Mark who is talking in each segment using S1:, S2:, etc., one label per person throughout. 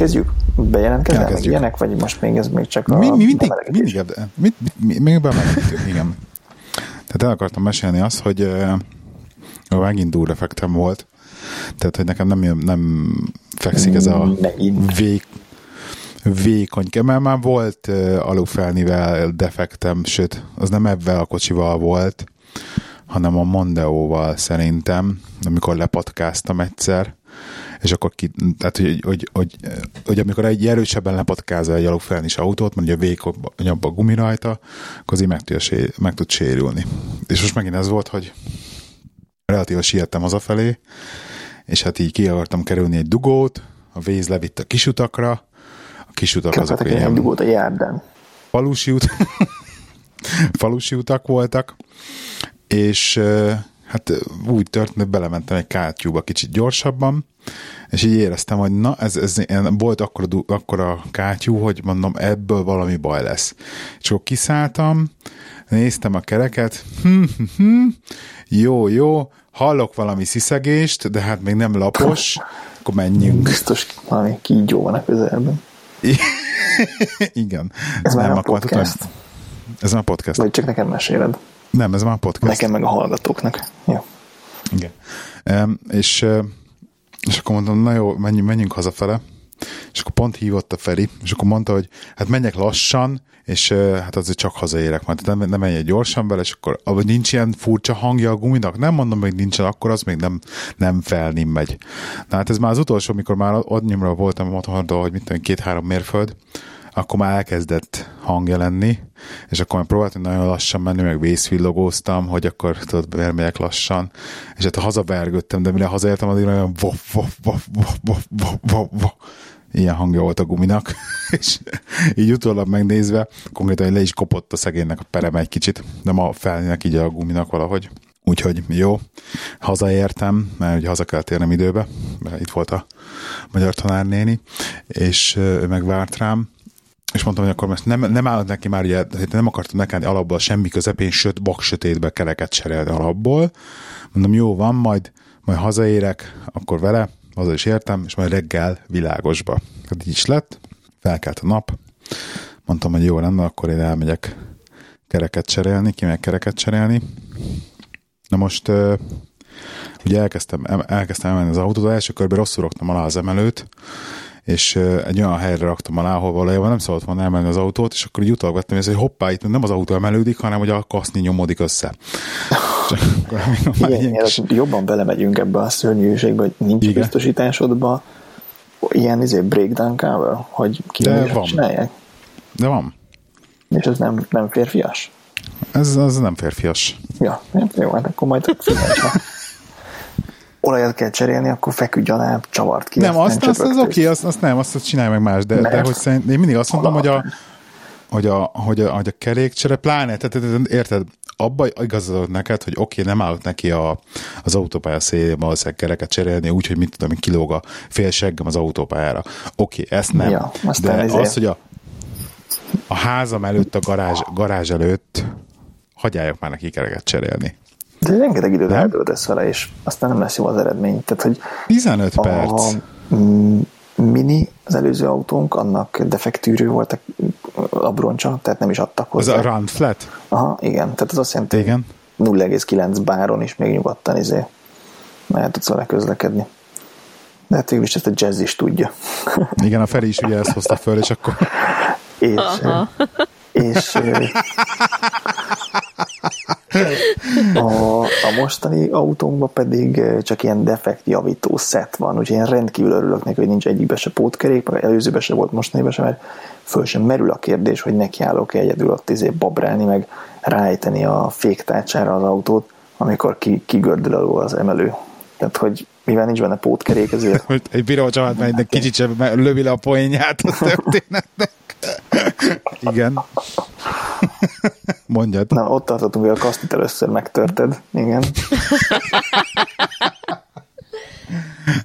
S1: Elkezdjük? Bejelentkezel?
S2: Elkezdjük.
S1: Ilyenek, vagy most még ez még csak a
S2: Mi, mi, mindig, mindig, ebbe- mit, mit, még bemelegítünk, igen. Tehát el akartam mesélni azt, hogy megint durva effektem volt. Tehát, hogy nekem nem, nem fekszik ez a
S1: Megint.
S2: vék, vékony, mert már volt uh, alufelnivel defektem, sőt, az nem ebben a kocsival volt, hanem a Mondeóval szerintem, amikor lepatkáztam egyszer, és akkor ki, tehát, hogy, hogy, hogy, hogy amikor egy erősebben lepatkázol egy alufelenis autót, mondja vékonyabb a gumi rajta, akkor az így meg, tud, sé- meg tud sérülni. És most megint ez volt, hogy relatíva siettem hazafelé, és hát így ki akartam kerülni egy dugót, a víz levitt a kisutakra, a kisutak azok
S1: Kaphatok egy
S2: ilyen
S1: dugót a járdán.
S2: falusi, ut- falusi utak voltak, és hát úgy történt, hogy belementem egy kátyúba kicsit gyorsabban, és így éreztem, hogy na, ez, ez volt akkor, akkor a kátyú, hogy mondom, ebből valami baj lesz. És akkor kiszálltam, néztem a kereket, hm, hm, hm, jó, jó, hallok valami sziszegést, de hát még nem lapos, akkor menjünk.
S1: Biztos valami kígyó van a közelben.
S2: Igen.
S1: Ez már a
S2: akkor tudod,
S1: podcast?
S2: Ez már a podcast.
S1: Vagy csak nekem meséled?
S2: Nem, ez már a podcast.
S1: Nekem meg a hallgatóknak. Jó.
S2: Igen. Um, és, és akkor mondtam, na jó, menjünk, menjünk hazafele. És akkor pont hívott a Feri, és akkor mondta, hogy hát menjek lassan, és hát azért csak hazaérek majd, nem, nem menjek gyorsan vele, és akkor ahogy nincs ilyen furcsa hangja a guminak, nem mondom, hogy nincsen, akkor az még nem, nem felnim megy. Na hát ez már az utolsó, mikor már adnyomra voltam a motorról, hogy mit tudom, két-három mérföld, akkor már elkezdett hangja lenni, és akkor már próbáltam nagyon lassan menni, meg vészvillogóztam, hogy akkor tudod, elmegyek lassan, és hát hazavergődtem, de mire hazaértem, addig olyan vof, vof, vof, vof, vof, vof, vof, vof. Ilyen hangja volt a guminak, és így utólag megnézve, konkrétan le is kopott a szegénynek a perem egy kicsit, de ma felnének így a guminak valahogy. Úgyhogy jó, hazaértem, mert ugye haza kellett érnem időbe, mert itt volt a magyar tanárnéni, és ő megvárt rám, és mondtam, hogy akkor most nem, nem állott neki már, ugye, nem akartam nekelni alapból semmi közepén, söt, bak sötétbe kereket cserélni alapból. Mondom, jó van, majd, majd hazaérek, akkor vele, haza is értem, és majd reggel világosba. Hát így is lett, felkelt a nap, mondtam, hogy jó lenne, akkor én elmegyek kereket cserélni, kimegyek kereket cserélni. Na most ugye elkezdtem, em- elkezdtem emelni az autót, első körben rosszul raktam alá az emelőt, és egy olyan helyre raktam alá, ahol valójában nem szabad volna emelni az autót, és akkor így utalgattam, és hogy hoppá, itt nem az autó emelődik, hanem hogy a kaszni nyomódik össze. Akkor
S1: Igen,
S2: ilyen kis-
S1: jobban belemegyünk ebbe a szörnyűségbe, hogy nincs
S2: Igen.
S1: biztosításodban ilyen izé breakdown cover, hogy
S2: De
S1: ki
S2: van.
S1: csinálják,
S2: De van.
S1: és ez nem, nem férfias.
S2: Ez, az nem férfias.
S1: Ja, hát jó, hát akkor majd ha olajat kell cserélni, akkor feküdj alá, csavart ki.
S2: Nem, azt,
S1: aztán
S2: azt, az oké, azt, azt nem, azt, azt csinálj meg más, de, de
S1: Nem.
S2: hogy szerint, én mindig azt mondom, hogy a, hogy a, hogy a, hogy a kerékcsere, pláne, tehát, érted, abba igazolod neked, hogy oké, nem állok neki a, az autópálya szélén valószínűleg kereket cserélni, úgyhogy mit tudom, én, kilóg a fél seggem az autópályára. Oké, ezt nem.
S1: Ja,
S2: de
S1: ezért-
S2: az, hogy a, a házam előtt, a garázs, garázs előtt hagyjátok már neki kereket cserélni.
S1: De rengeteg időt eltöltesz vele, és aztán nem lesz jó az eredmény. Tehát, hogy
S2: 15
S1: a
S2: perc.
S1: Mini, az előző autónk, annak defektűrő volt a abroncsa, tehát nem is adtak
S2: Az
S1: hozzá.
S2: a run flat?
S1: Aha, igen, tehát az azt jelenti,
S2: Igen.
S1: hogy 0,9 báron is még nyugodtan izé, el tudsz vele közlekedni. De hát végül is ezt a jazz is tudja.
S2: Igen, a Feri is ugye ezt hozta föl, és akkor
S1: és, és a, a mostani autónkban pedig csak ilyen defekt javító szett van, úgyhogy én rendkívül örülök neki, hogy nincs egyikbe se pótkerék, meg előzőbe se volt mostaniban se, mert föl sem merül a kérdés, hogy nekiállok egyedül ott izé babrálni, meg ráejteni a féktárcsára az autót, amikor ki, kigördül alul az emelő. Tehát, hogy mivel nincs benne pótkerék, ezért
S2: hogy egy bíró család meg kicsit sem lövi le a poénját a történetnek. Igen. Mondjad.
S1: Na, ott tartottunk, hogy a kasztit először megtörted. Igen.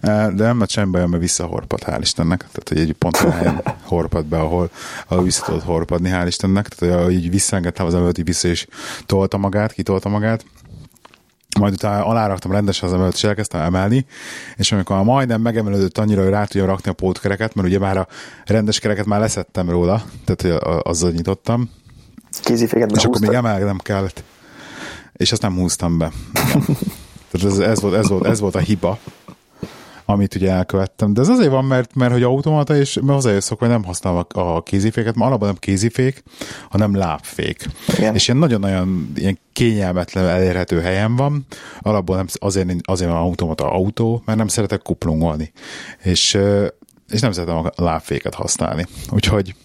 S2: De nem, mert semmi bajom, mert visszahorpad, hál' Istennek. Tehát, hogy egy pont olyan helyen horpad be, ahol, ahol vissza tudod horpadni, hál' Istennek. Tehát, hogy így visszaengedtem az előtt, így vissza is tolta magát, kitolta magát. majd utána aláraktam rendesen az emelőt, és elkezdtem emelni, és amikor majdnem megemelődött annyira, hogy rá tudjam rakni a pótkereket, mert ugye már a rendes kereket már leszettem róla, tehát hogy azzal nyitottam,
S1: Kéziféket
S2: és akkor még emelnem kellett. És azt nem húztam be. Tehát ez, ez, volt, ez, volt, ez volt a hiba, amit ugye elkövettem. De ez azért van, mert, mert hogy automata, és mert hozzájössz, hogy nem használom a, a kéziféket, mert alapban nem kézifék, hanem lábfék. Igen. És ilyen nagyon-nagyon ilyen kényelmetlen elérhető helyen van, alapból nem, azért, azért van automata autó, mert nem szeretek kuplungolni. És, és nem szeretem a lábféket használni. Úgyhogy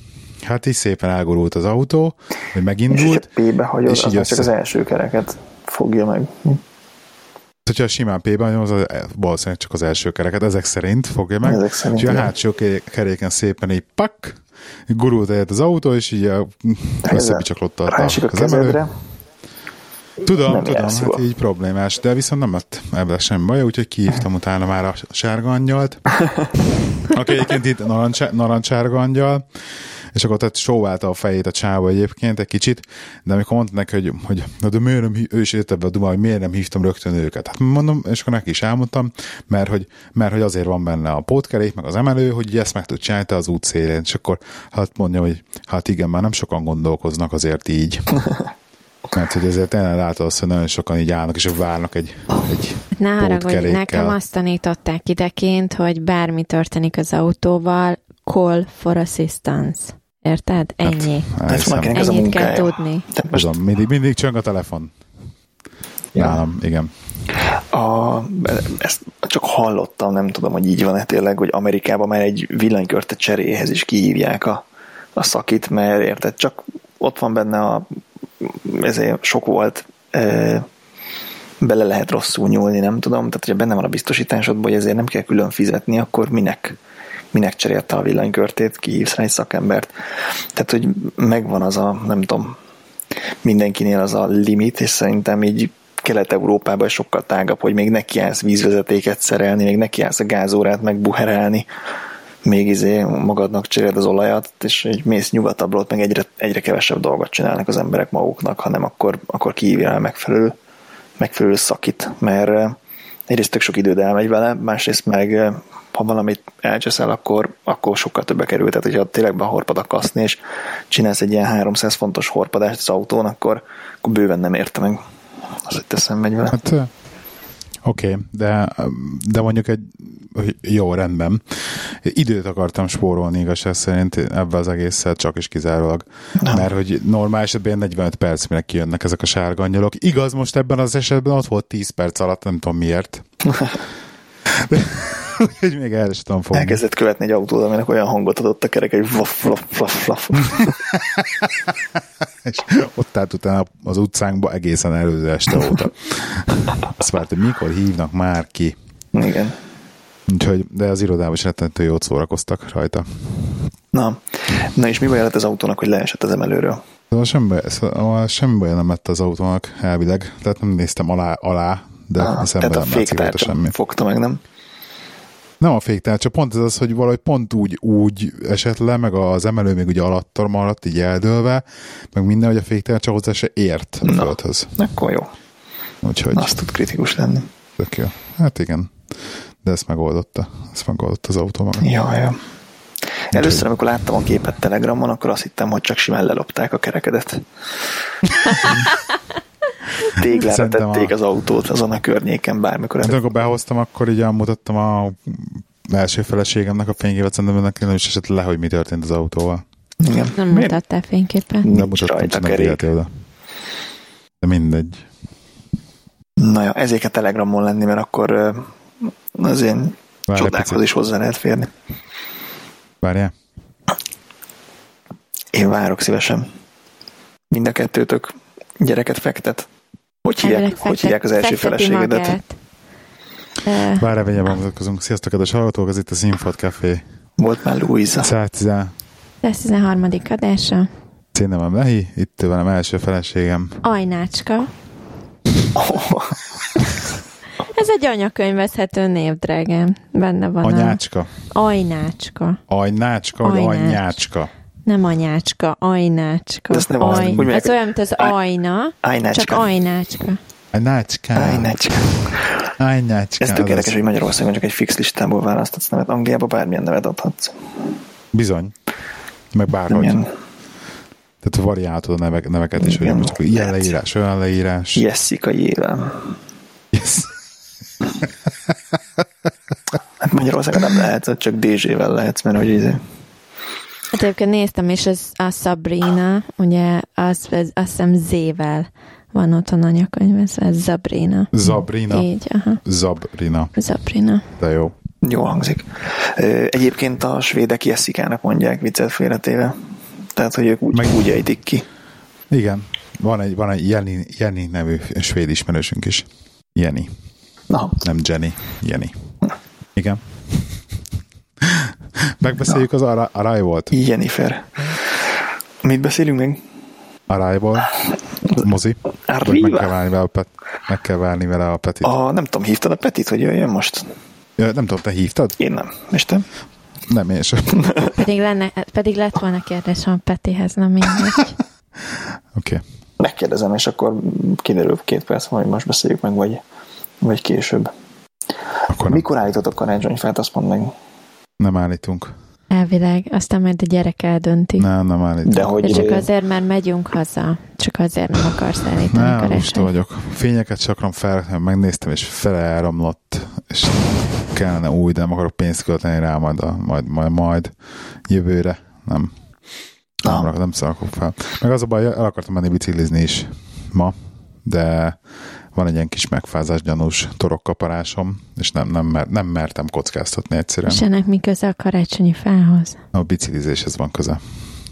S2: Hát így szépen elgurult az autó, hogy megindult.
S1: És P-be hagyod, és így az csak az első kereket fogja meg.
S2: Hogyha simán P-ben az valószínűleg csak az első kereket, ezek szerint fogja meg. Ezek szerint, és a hátsó keréken szépen így pak, gurult egyet az autó, és így összebicsaklott a, az emelő. Tudom, nem tudom, hát így problémás, de viszont nem lett ebben sem baj, úgyhogy kihívtam utána már a sárga angyalt, aki egyébként itt narancsárga angyal, és akkor tehát sóválta a fejét a csáva egyébként egy kicsit, de amikor mondta neki, hogy, hogy de miért nem, ő is érte be a duma, hogy miért nem hívtam rögtön őket. Hát mondom, és akkor neki is elmondtam, mert hogy, mert hogy azért van benne a pótkerék, meg az emelő, hogy ezt meg tud csinálni az út szélén. És akkor hát mondja, hogy hát igen, már nem sokan gondolkoznak azért így. Mert hogy ezért tényleg látod azt, hogy nagyon sokan így állnak, és várnak egy, egy
S3: Ne haragudj, nekem azt tanították ideként, hogy bármi történik az autóval, call for assistance. Érted? Hát, Ennyi. Hát,
S1: ez
S3: Ennyit
S1: a
S3: kell tudni.
S2: most... Tudom, mindig, mindig csöng a telefon. Ja. Nálam, igen.
S1: A, ezt csak hallottam, nem tudom, hogy így van-e tényleg, hogy Amerikában már egy villanykörte cseréhez is kihívják a, a szakit, mert érted, csak ott van benne a ezért sok volt e, bele lehet rosszul nyúlni, nem tudom, tehát hogyha benne van a biztosításodban, hogy ezért nem kell külön fizetni, akkor minek minek cserélte a villanykörtét, kihívsz rá egy szakembert. Tehát, hogy megvan az a, nem tudom, mindenkinél az a limit, és szerintem így Kelet-Európában sokkal tágabb, hogy még nekiállsz vízvezetéket szerelni, még nekiállsz a gázórát megbuherálni, még izé magadnak cseréld az olajat, és egy mész nyugatabbról, meg egyre, egyre kevesebb dolgot csinálnak az emberek maguknak, hanem akkor, akkor kihívja el megfelelő, megfelelő szakit, mert egyrészt tök sok időd elmegy vele, másrészt meg ha valamit elcseszel, akkor, akkor sokkal többe kerül. Tehát, hogyha tényleg be horpad a kaszni, és csinálsz egy ilyen 300 fontos horpadást az autón, akkor, akkor bőven nem érte meg. Az, hogy teszem megy vele.
S2: Hát, Oké, okay, de, de mondjuk egy jó, rendben. Időt akartam spórolni igazság szerint ebbe az egésszel csak is kizárólag. Nem. Mert hogy normál esetben 45 perc, mire kijönnek ezek a sárga angyalok. Igaz, most ebben az esetben ott volt 10 perc alatt, nem tudom miért. Úgyhogy még el is tudom fogni.
S1: Elkezdett követni egy autót, aminek olyan hangot adott a kerek, hogy flaf, flaf, flaf, flaf.
S2: és ott állt utána az utcánkba egészen előző este óta. Azt várt, hogy mikor hívnak már ki.
S1: Igen.
S2: Úgyhogy, de az irodában is rettentő jót szórakoztak rajta.
S1: Na, na és mi baj lett az autónak, hogy leesett az emelőről?
S2: Szóval semmi baj, szóval semmi baj nem lett az autónak elvileg, tehát nem néztem alá, alá de ah,
S1: szemben tehát a féktárcsa semmi. fogta meg, nem?
S2: Nem a féktárcsa, pont ez az, hogy valahogy pont úgy, úgy esett le, meg az emelő még ugye alattar maradt, így eldőlve, meg minden, hogy a féktárcsa hozzá se ért a Na, földhöz.
S1: Akkor jó.
S2: Úgyhogy...
S1: Azt tud kritikus lenni.
S2: Tök jó. Hát igen. De ezt megoldotta. Ezt megoldotta az autó maga.
S1: Ja, ja. Először, amikor láttam a képet Telegramon, akkor azt hittem, hogy csak simán lelopták a kerekedet. Téglára tették a... az autót azon a környéken bármikor.
S2: Hát, amikor behoztam, akkor így elmutattam a első feleségemnek a fényképet, szerintem ennek nem is esett le, hogy mi történt az autóval.
S3: Igen. Nem mutattál fényképen.
S2: Nem mutattam, csak nem oda. De mindegy.
S1: Na jó, ezért kell Telegramon lenni, mert akkor az én Várj csodákhoz is hozzá lehet férni.
S2: Várjál.
S1: Én várok szívesen. Mind a kettőtök gyereket fektet. Hogy hívják, hogy hívják az első feleségedet?
S2: Várj, vegye bemutatkozunk. Sziasztok, kedves hallgatók, ez itt a Színfad Café.
S1: Volt már Luisa.
S3: 113. adása.
S2: Én nem Lehi, itt velem első feleségem.
S3: Ajnácska. Oh. Ez egy anyakönyvezhető név, drágám. Benne van
S2: Anyácska.
S3: A... Ajnácska.
S2: Ajnácska, vagy Ajnács. anyácska?
S3: Nem anyácska, ajnácska. Ez, nem Aj... az, Ez olyan, mint az ajna, ajnácska. csak ajnácska.
S2: Nácskám.
S1: Egy nácskám. Ez tökéletes, hogy Magyarországon csak egy fix listából választhatsz nevet. Angliába bármilyen nevet adhatsz.
S2: Bizony. Meg bárhogy. Tehát variáltod a nevek, neveket is, hogy csak ilyen leírás, olyan leírás.
S1: Jessica Jével. Yes. hát Magyarországon nem lehet, csak DZ-vel lehetsz, mert hogy izé.
S3: Hát egyébként néztem, és ez a Sabrina, ugye, az, az, azt hiszem Z-vel van ott a anyakönyv, ez Zabrina.
S2: Zabrina.
S3: Így, aha.
S2: Zabrina.
S3: Zabrina.
S2: De jó.
S1: Jó hangzik. Egyébként a svédek Jessikának mondják viccet félretéve. Tehát, hogy ők úgy, Meg... úgy ejtik ki.
S2: Igen. Van egy, van egy Jenny, Jenny nevű svéd ismerősünk is. Jenny.
S1: Na.
S2: Nem Jenny, Jenny. Igen. Megbeszéljük Na. az Arrival-t.
S1: Jennifer. Mit beszélünk még?
S2: Arrival. Mozi. Arrival. Meg kell, várni vele a Pet, meg kell várni vele a Petit.
S1: A, nem tudom, hívtad a Petit, hogy jöjjön most?
S2: Ja, nem tudom, te hívtad?
S1: Én nem. És te?
S2: Nem, én sem.
S3: pedig, lenne, pedig lett volna kérdésem a Petihez, nem mindegy. Oké.
S2: Okay.
S1: Megkérdezem, és akkor kiderül két perc, hogy most beszéljük meg, vagy, vagy később. Akkor Mikor állítottak karácsonyfát, azt mondd meg.
S2: Nem állítunk.
S3: Elvileg, aztán majd a gyerek eldönti.
S2: Nem, nem állítunk.
S3: De hogy De csak azért, mert megyünk haza. Csak azért nem akarsz állítani Nem,
S2: most vagyok. Fényeket csakram fel, megnéztem, és fele elromlott, és kellene új, de nem akarok pénzt költeni rá majd, a, majd, majd, majd jövőre. Nem. Nem, ah. nem szakok fel. Meg az a baj, el akartam menni biciklizni is ma, de van egy ilyen kis megfázás gyanús torokkaparásom, és nem, nem, mer, nem mertem kockáztatni egyszerűen.
S3: És ennek mi köze a karácsonyi fához?
S2: A biciklizéshez van köze.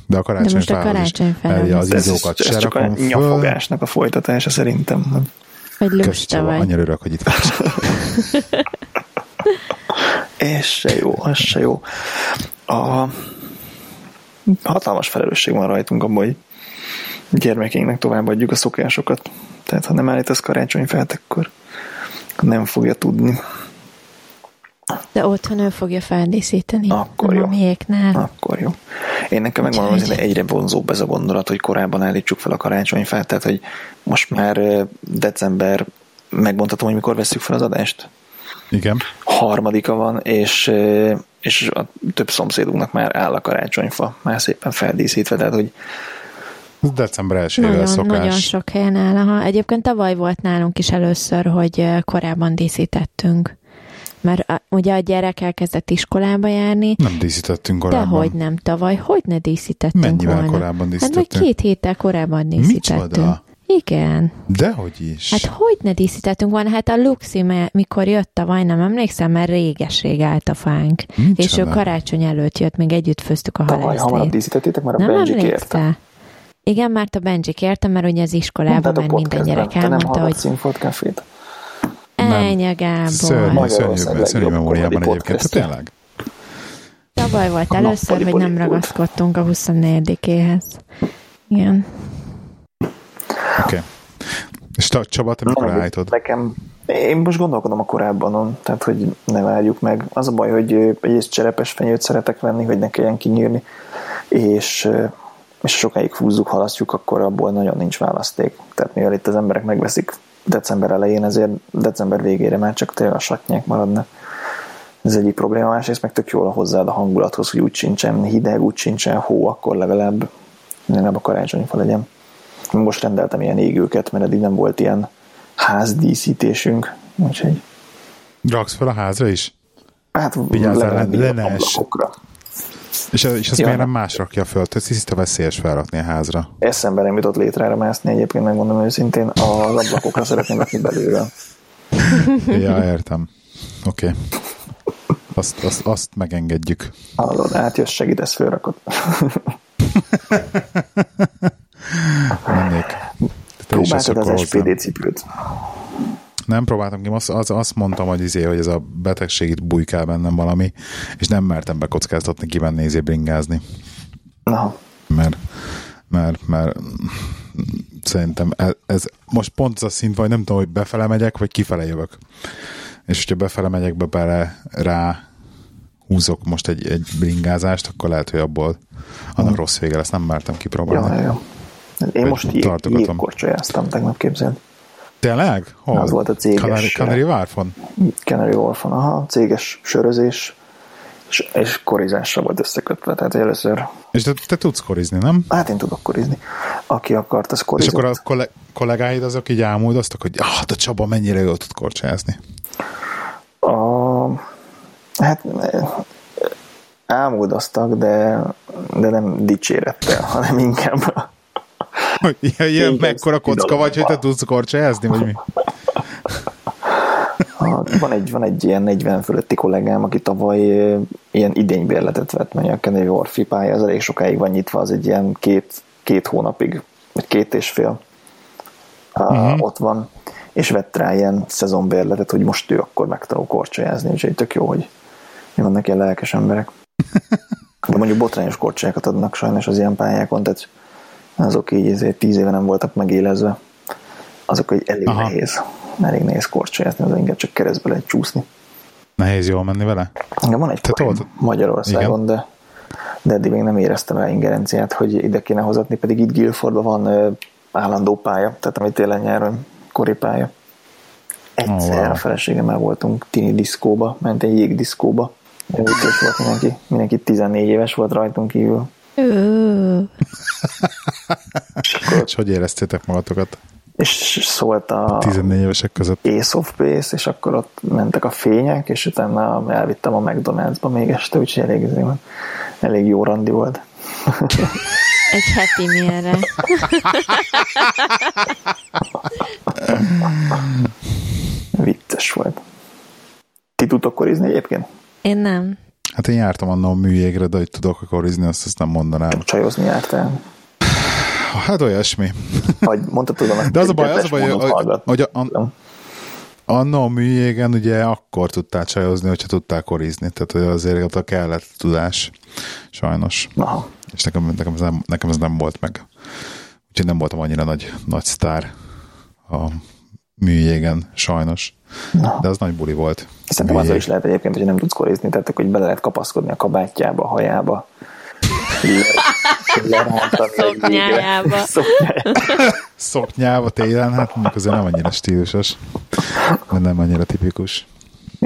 S2: De a karácsony
S3: De most a karácsony
S2: fához az izókat
S1: ez, ez csak a nyafogásnak a folytatása szerintem.
S3: Vagy lusta vagy.
S2: Annyira örök, hogy itt vagy.
S1: Ez se jó, az se jó. A hatalmas felelősség van rajtunk abban, hogy gyermekénknek továbbadjuk a szokásokat. Tehát ha nem állítasz karácsonyfát, akkor nem fogja tudni.
S3: De otthon ő fogja feldíszíteni.
S1: Akkor jó.
S3: Miéknál.
S1: Akkor jó. Én nekem megmondom, hogy egyre vonzóbb ez a gondolat, hogy korábban állítsuk fel a karácsonyfát, tehát hogy most már december, megmondhatom, hogy mikor veszük fel az adást?
S2: Igen.
S1: Harmadika van, és, és a több szomszédunknak már áll a karácsonyfa, már szépen feldíszítve, tehát hogy
S2: December 1 nagyon, szokás.
S3: Nagyon sok helyen áll. Aha. Egyébként tavaly volt nálunk is először, hogy korábban díszítettünk. Mert ugye a gyerek elkezdett iskolába járni.
S2: Nem díszítettünk korábban.
S3: Dehogy nem, tavaly. Hogy ne díszítettünk
S2: Mennyivel
S3: volna?
S2: korábban díszítettünk?
S3: Hát vagy két héttel korábban díszítettünk. Micsoda? Igen.
S2: Dehogy is.
S3: Hát hogy ne díszítettünk volna? Hát a Luxi, mikor jött tavaly, nem emlékszem, mert réges-rég állt a fánk. Micsoda? És ő karácsony előtt jött, még együtt főztük a
S1: halesztét. Tavaly hamarabb díszítettétek, mert a nem Benji kérte.
S3: Igen, mert a Benji kérte, mert ugye az iskolában már minden gyerek elmondta, hogy...
S1: Színfolt
S3: Ennyi Gábor.
S2: Szörnyű, szörnyű, szörnyű memóriában egyébként, tényleg.
S3: Tavaly volt először, hogy nem ragaszkodtunk a 24-éhez. Igen.
S2: Oké. Okay. És te, Csaba, te mikor állítod?
S1: Nekem, én most gondolkodom a korábbanon, tehát hogy ne várjuk meg. Az a baj, hogy egyrészt cserepes fenyőt szeretek venni, hogy ne kelljen kinyírni, és és sokáig húzzuk, halasztjuk, akkor abból nagyon nincs választék. Tehát mivel itt az emberek megveszik december elején, ezért december végére már csak tényleg a satnyák maradnak. Ez egyik probléma, másrészt meg tök jól hozzáad a hangulathoz, hogy úgy sincsen hideg, úgy sincsen hó, akkor legalább legalább a karácsonyfa legyen. Most rendeltem ilyen égőket, mert eddig nem volt ilyen házdíszítésünk, úgyhogy...
S2: Raksz fel a házra is?
S1: Hát Vigyázzál, le,
S2: le, le és, és azt ja. miért nem más rakja föl? Tehát hiszte veszélyes felrakni a házra.
S1: Eszembe nem jutott létre mászni egyébként, megmondom őszintén. Az ablakokra szeretném rakni belőle.
S2: ja, értem. Oké. Okay. Azt, azt, azt megengedjük.
S1: Hallod, átjössz, segítesz, fölrakod.
S2: Mennék.
S1: Próbáltad az SPD cipőt?
S2: Nem próbáltam ki, azt, az, azt mondtam, hogy, izé, hogy ez a betegség itt bujkál bennem valami, és nem mertem bekockáztatni kivenni izé bringázni.
S1: Na.
S2: Mert, mert, mert szerintem ez, ez most pont az a szint, vagy nem tudom, hogy befele megyek, vagy kifele jövök. És hogyha befele megyek be bele rá húzok most egy, egy bringázást, akkor lehet, hogy abból annak hmm. rossz vége lesz. Nem mertem kipróbálni.
S1: Ja, ja. Én most jégkorcsolyáztam tegnap képzeld.
S2: Tényleg? Hol?
S1: Az volt a céges...
S2: Canary, Canary Wharfon?
S1: Canary Wharfon, aha, céges sörözés, és, és korizásra volt összekötve, tehát először...
S2: És te, te tudsz korizni, nem?
S1: Hát én tudok korizni. Aki akart, az korizott.
S2: És akkor a kolle- kollégáid azok így ámúldoztak, hogy ah, a Csaba mennyire jól tud korcsázni.
S1: A, hát ámúldoztak, de, de nem dicsérettel, hanem inkább
S2: hogy ilyen, mekkora kocka vagy, hogy te tudsz korcsázni, vagy mi?
S1: Van egy, van egy ilyen 40 fölötti kollégám, aki tavaly ilyen idénybérletet vett, mert a Kenny Orfi pálya, az elég sokáig van nyitva, az egy ilyen két, két hónapig, vagy két és fél uh-huh. ott van, és vett rá ilyen szezonbérletet, hogy most ő akkor megtanul korcsolyázni, úgyhogy tök jó, hogy vannak ilyen lelkes emberek. De mondjuk botrányos korcsolyákat adnak sajnos az ilyen pályákon, tehát azok így ezért tíz éve nem voltak megélezve. Azok, hogy elég Aha. nehéz, elég nehéz korcsolyázni, az inkább csak keresztbe lehet csúszni.
S2: Nehéz jól menni vele?
S1: Igen, van egy Te Magyarországon, de, de eddig még nem éreztem el ingerenciát, hogy ide kéne hozatni, pedig itt Guildfordban van ö, állandó pálya, tehát ami télen nyáron koripálya. Egyszer oh, wow. a feleségemmel voltunk tini diszkóba, ment egy jégdiszkóba. Vicces volt mindenki, mindenki 14 éves volt rajtunk kívül.
S2: És hogy éreztétek magatokat?
S1: És szólt a
S2: 14 évesek között.
S1: Ace of Base, és akkor ott mentek a fények, és utána elvittem a McDonald'sba még este, úgyhogy elég, elég jó randi volt.
S3: Egy happy mealre.
S1: Vicces volt. Ti tudtok korizni egyébként?
S3: Én nem.
S2: Hát én jártam annól a műjégre, de hogy tudok korizni, azt, azt nem mondanám.
S1: Csajozni jártál?
S2: Hát olyasmi.
S1: Vagy mondtad tudom,
S2: De az a baj, az a baj, hogy, hogy a, a, Anna a műjégen ugye akkor tudtál csajozni, hogyha tudtál korizni, tehát hogy azért a kellett tudás, sajnos. Aha. És nekem, nekem, ez nem, nekem ez nem volt meg. Úgyhogy nem voltam annyira nagy, nagy sztár a műjégen, sajnos. Na. De az nagy buli volt.
S1: Szerintem azzal is lehet egyébként, hogy nem tudsz korizni, tehát hogy bele lehet kapaszkodni a kabátjába, a hajába.
S3: Szoknyájába.
S2: Szoknyába télen, hát mondjuk azért nem annyira stílusos, nem annyira tipikus.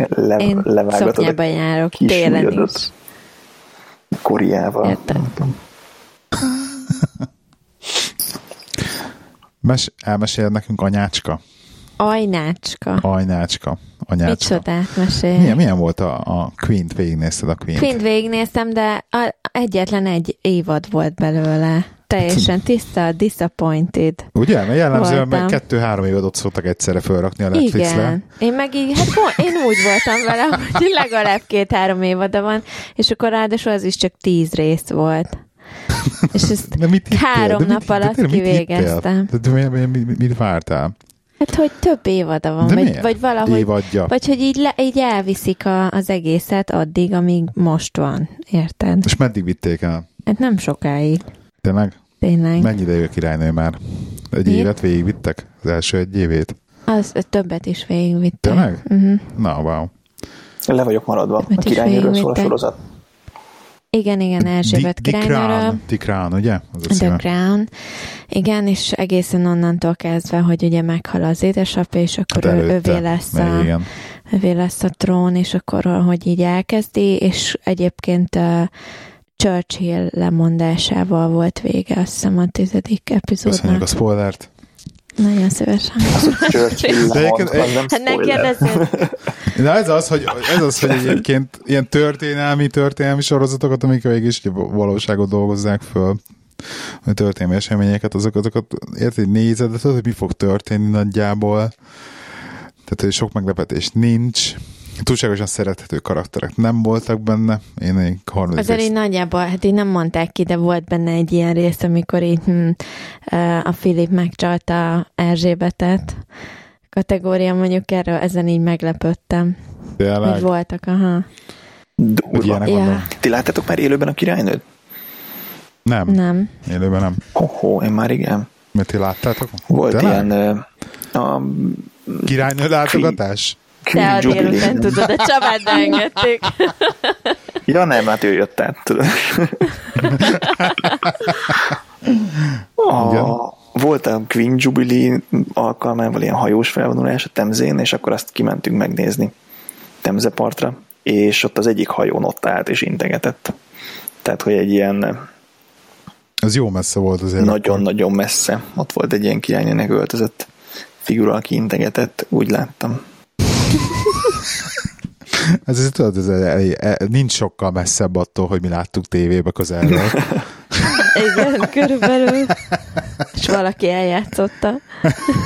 S1: Le,
S3: Én szoknyába járok, télen is.
S1: Koriával.
S3: Értem.
S2: Mes, elmesél nekünk anyácska?
S3: Ajnácska.
S2: Ajnácska. Anyácska.
S3: Micsodát mesél.
S2: Milyen, milyen volt a, a Queen-t? Végignézted a Queen-t?
S3: Queen-t végignéztem, de a, egyetlen egy évad volt belőle. Teljesen tiszta, disappointed.
S2: Ugye? Mert jellemzően meg kettő-három évadot szoktak egyszerre felrakni a Netflixre. Igen.
S3: Én meg így, hát én úgy voltam vele, hogy legalább két-három évada van, és akkor ráadásul az is csak tíz rész volt. És ezt de mit három de nap mit, alatt de kivégeztem.
S2: De, de, de, de, de, mit, mit vártál?
S3: Hát, hogy több évada van, vagy, vagy valahogy,
S2: Évadja.
S3: vagy hogy így, le, így elviszik a, az egészet addig, amíg most van, érted?
S2: És meddig vitték el?
S3: Hát nem sokáig.
S2: Tényleg?
S3: Tényleg.
S2: Mennyi ideig a királynő már? Egy Mi? évet végigvittek? Az első egy évét?
S3: Az többet is végigvittek.
S2: Tényleg? Uh-huh. Na, wow.
S1: Le vagyok maradva. Többet a királynőről szól a sorozat.
S3: Igen, igen, Erzsébet királynőről.
S2: The Crown, ugye?
S3: Az The Crown. Igen, és egészen onnantól kezdve, hogy ugye meghal az édesapja, és akkor hát ő, övé, lesz a, igen. övé lesz a trón, és akkor hogy így elkezdi, és egyébként uh, Churchill lemondásával volt vége, azt hiszem a tizedik epizódnak.
S2: Köszönjük a spoilert.
S3: Nagyon szívesen. Hát kérdezzél.
S2: De ez az, hogy, ez az, hogy egyébként ilyen történelmi, történelmi sorozatokat, amik végig is valóságot dolgozzák föl, a történelmi eseményeket, azokat, azokat érted, nézed, de tudod, hogy mi fog történni nagyjából. Tehát, hogy sok meglepetés nincs túlságosan szerethető karakterek nem voltak benne. Én egy harmadik
S3: Azért így nagyjából, hát így nem mondták ki, de volt benne egy ilyen rész, amikor így hm, a Filip megcsalta Erzsébetet. Kategória mondjuk erről, ezen így meglepődtem.
S2: Tényleg?
S3: Hogy voltak, aha.
S1: Durva. Ja. Ti láttátok már élőben a királynőt?
S2: Nem.
S3: Nem.
S2: Élőben nem.
S1: Oh, én már igen.
S2: Mert ti láttátok?
S1: Volt Te ilyen... Uh,
S2: a, Királynő látogatás?
S3: Te a délután tudod, a Csabát beengedték.
S1: ja nem, hát ő jött át, tudod. a, volt volt a Queen Jubilee alkalmával ilyen hajós felvonulás a Temzén, és akkor azt kimentünk megnézni Temzepartra, és ott az egyik hajón ott állt és integetett. Tehát, hogy egy ilyen
S2: ez jó messze volt azért.
S1: Nagyon-nagyon messze. Ott volt egy ilyen királynőnek öltözött figura, aki integetett, úgy láttam.
S2: ez, ez, tudod, ez, ez, ez, nincs sokkal messzebb attól, hogy mi láttuk tévébe közelről.
S3: Igen, körülbelül. És valaki eljátszotta.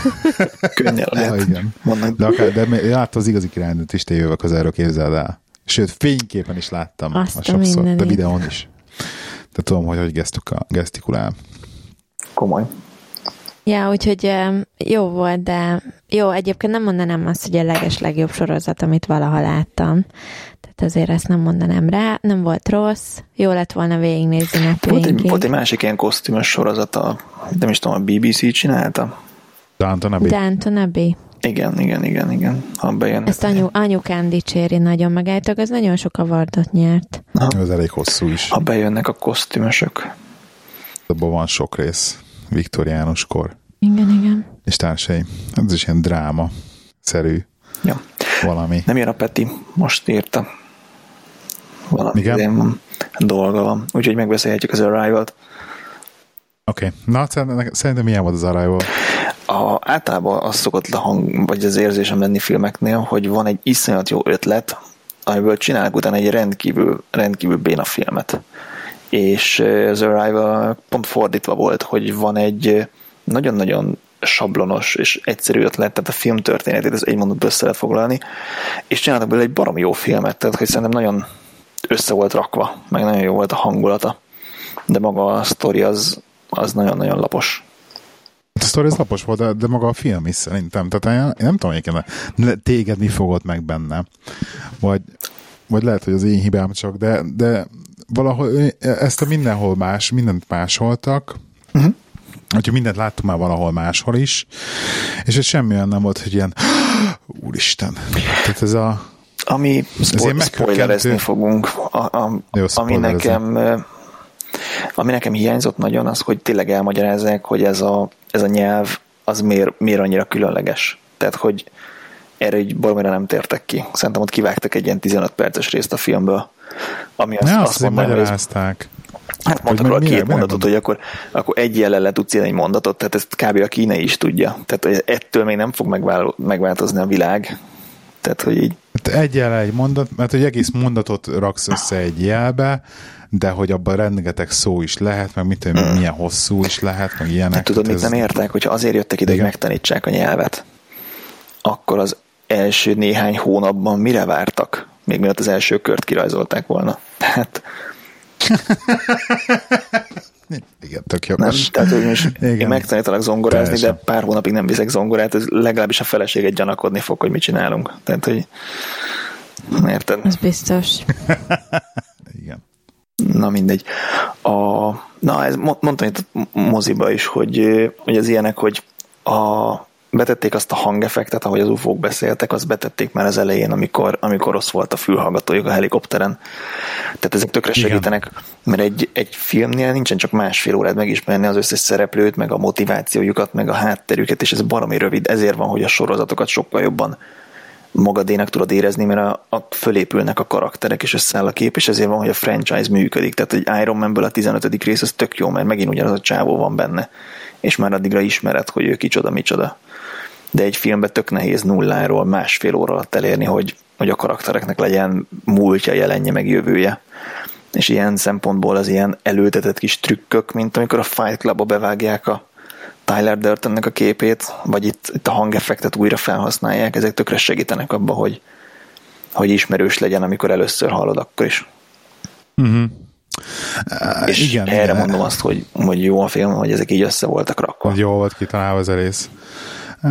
S1: Könnyen lehet. Ja, igen.
S2: De, akár, de láttam az igazi királynőt is tévébe közelről, képzeld el. Sőt, fényképen is láttam.
S3: Azt a sokszor,
S2: de videón is. De tudom, hogy hogy gesztikulál.
S1: Komoly.
S3: Ja, úgyhogy jó volt, de jó, egyébként nem mondanám azt, hogy a leges legjobb sorozat, amit valaha láttam. Tehát azért ezt nem mondanám rá. Nem volt rossz, jó lett volna végignézni
S1: napjainkig. Volt egy, volt egy másik ilyen kosztümös sorozata, nem is tudom, a BBC csinálta?
S2: Downton Abbey.
S3: Downton Abbey.
S1: Igen, igen, igen, igen. Ha bejön.
S3: Ezt anyu, anyukám dicséri nagyon, meg az nagyon sok avardot nyert.
S2: Ha. Ez elég hosszú is.
S1: Ha bejönnek a kosztümösök.
S2: Abban van sok rész. Viktoriánus kor.
S3: Igen, igen.
S2: És társai. Ez is ilyen dráma szerű.
S1: Ja.
S2: Valami.
S1: Nem jön a Peti, most írta. Valami
S2: Igen?
S1: dolga van. Úgyhogy megbeszélhetjük az Arrival-t.
S2: Oké. Okay. Na, szerintem milyen volt az Arrival?
S1: A, általában az szokott a hang, vagy az érzésem lenni filmeknél, hogy van egy iszonyat jó ötlet, amiből csinálnak utána egy rendkívül, rendkívül béna filmet. És az Arrival pont fordítva volt, hogy van egy nagyon-nagyon sablonos és egyszerű ötlet, tehát a film történetét ez egy mondatban össze lehet foglalni, és csináltak belőle egy baromi jó filmet, tehát hogy szerintem nagyon össze volt rakva, meg nagyon jó volt a hangulata, de maga a sztori az, az nagyon-nagyon lapos.
S2: A sztori az lapos volt, de, de maga a film is szerintem. Tehát én, én nem tudom, hogy téged mi fogott meg benne. Vagy, vagy lehet, hogy az én hibám csak, de, de valahol ezt a mindenhol más, mindent másoltak, uh-huh. Úgyhogy mindent láttunk már valahol máshol is, és ez semmi olyan nem volt, hogy ilyen úristen. Tehát ez a
S1: ami spo- spoilerezni fogunk, a, a, Jó, ami nekem ami nekem hiányzott nagyon az, hogy tényleg elmagyarázzák, hogy ez a, ez a nyelv az miért, miért annyira különleges. Tehát, hogy erre egy baromira nem tértek ki. Szerintem ott kivágtak egy ilyen 15 perces részt a filmből. Ami azt,
S2: ne, azt, azt mondanám, magyarázták.
S1: Hát mondtak róla két mondatot, hogy akkor, akkor egy jellel le tudsz egy mondatot, tehát ezt kb. a kínai is tudja. Tehát ettől még nem fog megvál, megváltozni a világ. Tehát, hogy így.
S2: Hát egy jellel egy mondat, mert hogy egész mondatot raksz össze egy jelbe, de hogy abban rengeteg szó is lehet, meg mit tudom, mm. milyen hosszú is lehet, meg ilyenek. Hát
S1: tudod, mit ez... nem értek, hogyha azért jöttek ide, Igen. hogy megtanítsák a nyelvet, akkor az első néhány hónapban mire vártak, még mielőtt az első kört kirajzolták volna. Tehát
S2: igen, tök jó.
S1: Nem, tehát, hogy most Igen. én megtanítanak zongorázni, Teljesen. de pár hónapig nem viszek zongorát, ez legalábbis a feleséget gyanakodni fog, hogy mit csinálunk. Tehát, hogy érted?
S3: Ez biztos.
S2: Igen.
S1: Na mindegy. A, na, ez mondtam itt moziba is, hogy, hogy az ilyenek, hogy a betették azt a hangeffektet, ahogy az ufók beszéltek, azt betették már az elején, amikor, amikor rossz volt a fülhallgatójuk a helikopteren. Tehát ezek tökre segítenek, Igen. mert egy, egy filmnél nincsen csak másfél órád megismerni az összes szereplőt, meg a motivációjukat, meg a hátterüket, és ez baromi rövid. Ezért van, hogy a sorozatokat sokkal jobban magadénak tudod érezni, mert a, a fölépülnek a karakterek, és összeáll a kép, és ezért van, hogy a franchise működik. Tehát egy Iron Man-ből a 15. rész az tök jó, mert megint ugyanaz a csávó van benne, és már addigra ismered, hogy ő kicsoda, micsoda de egy filmben tök nehéz nulláról másfél óra alatt elérni, hogy, hogy a karaktereknek legyen múltja, jelenje, meg jövője. És ilyen szempontból az ilyen előtetett kis trükkök, mint amikor a Fight Club-ba bevágják a Tyler Durtonnek a képét, vagy itt, itt a hangeffektet újra felhasználják, ezek tökre segítenek abba, hogy, hogy ismerős legyen, amikor először hallod, akkor is.
S2: Uh-huh.
S1: Uh, és igen, erre igen. mondom azt, hogy, hogy jó a film, hogy ezek így össze voltak rakva.
S2: Hogy jó volt kitalálva az a rész.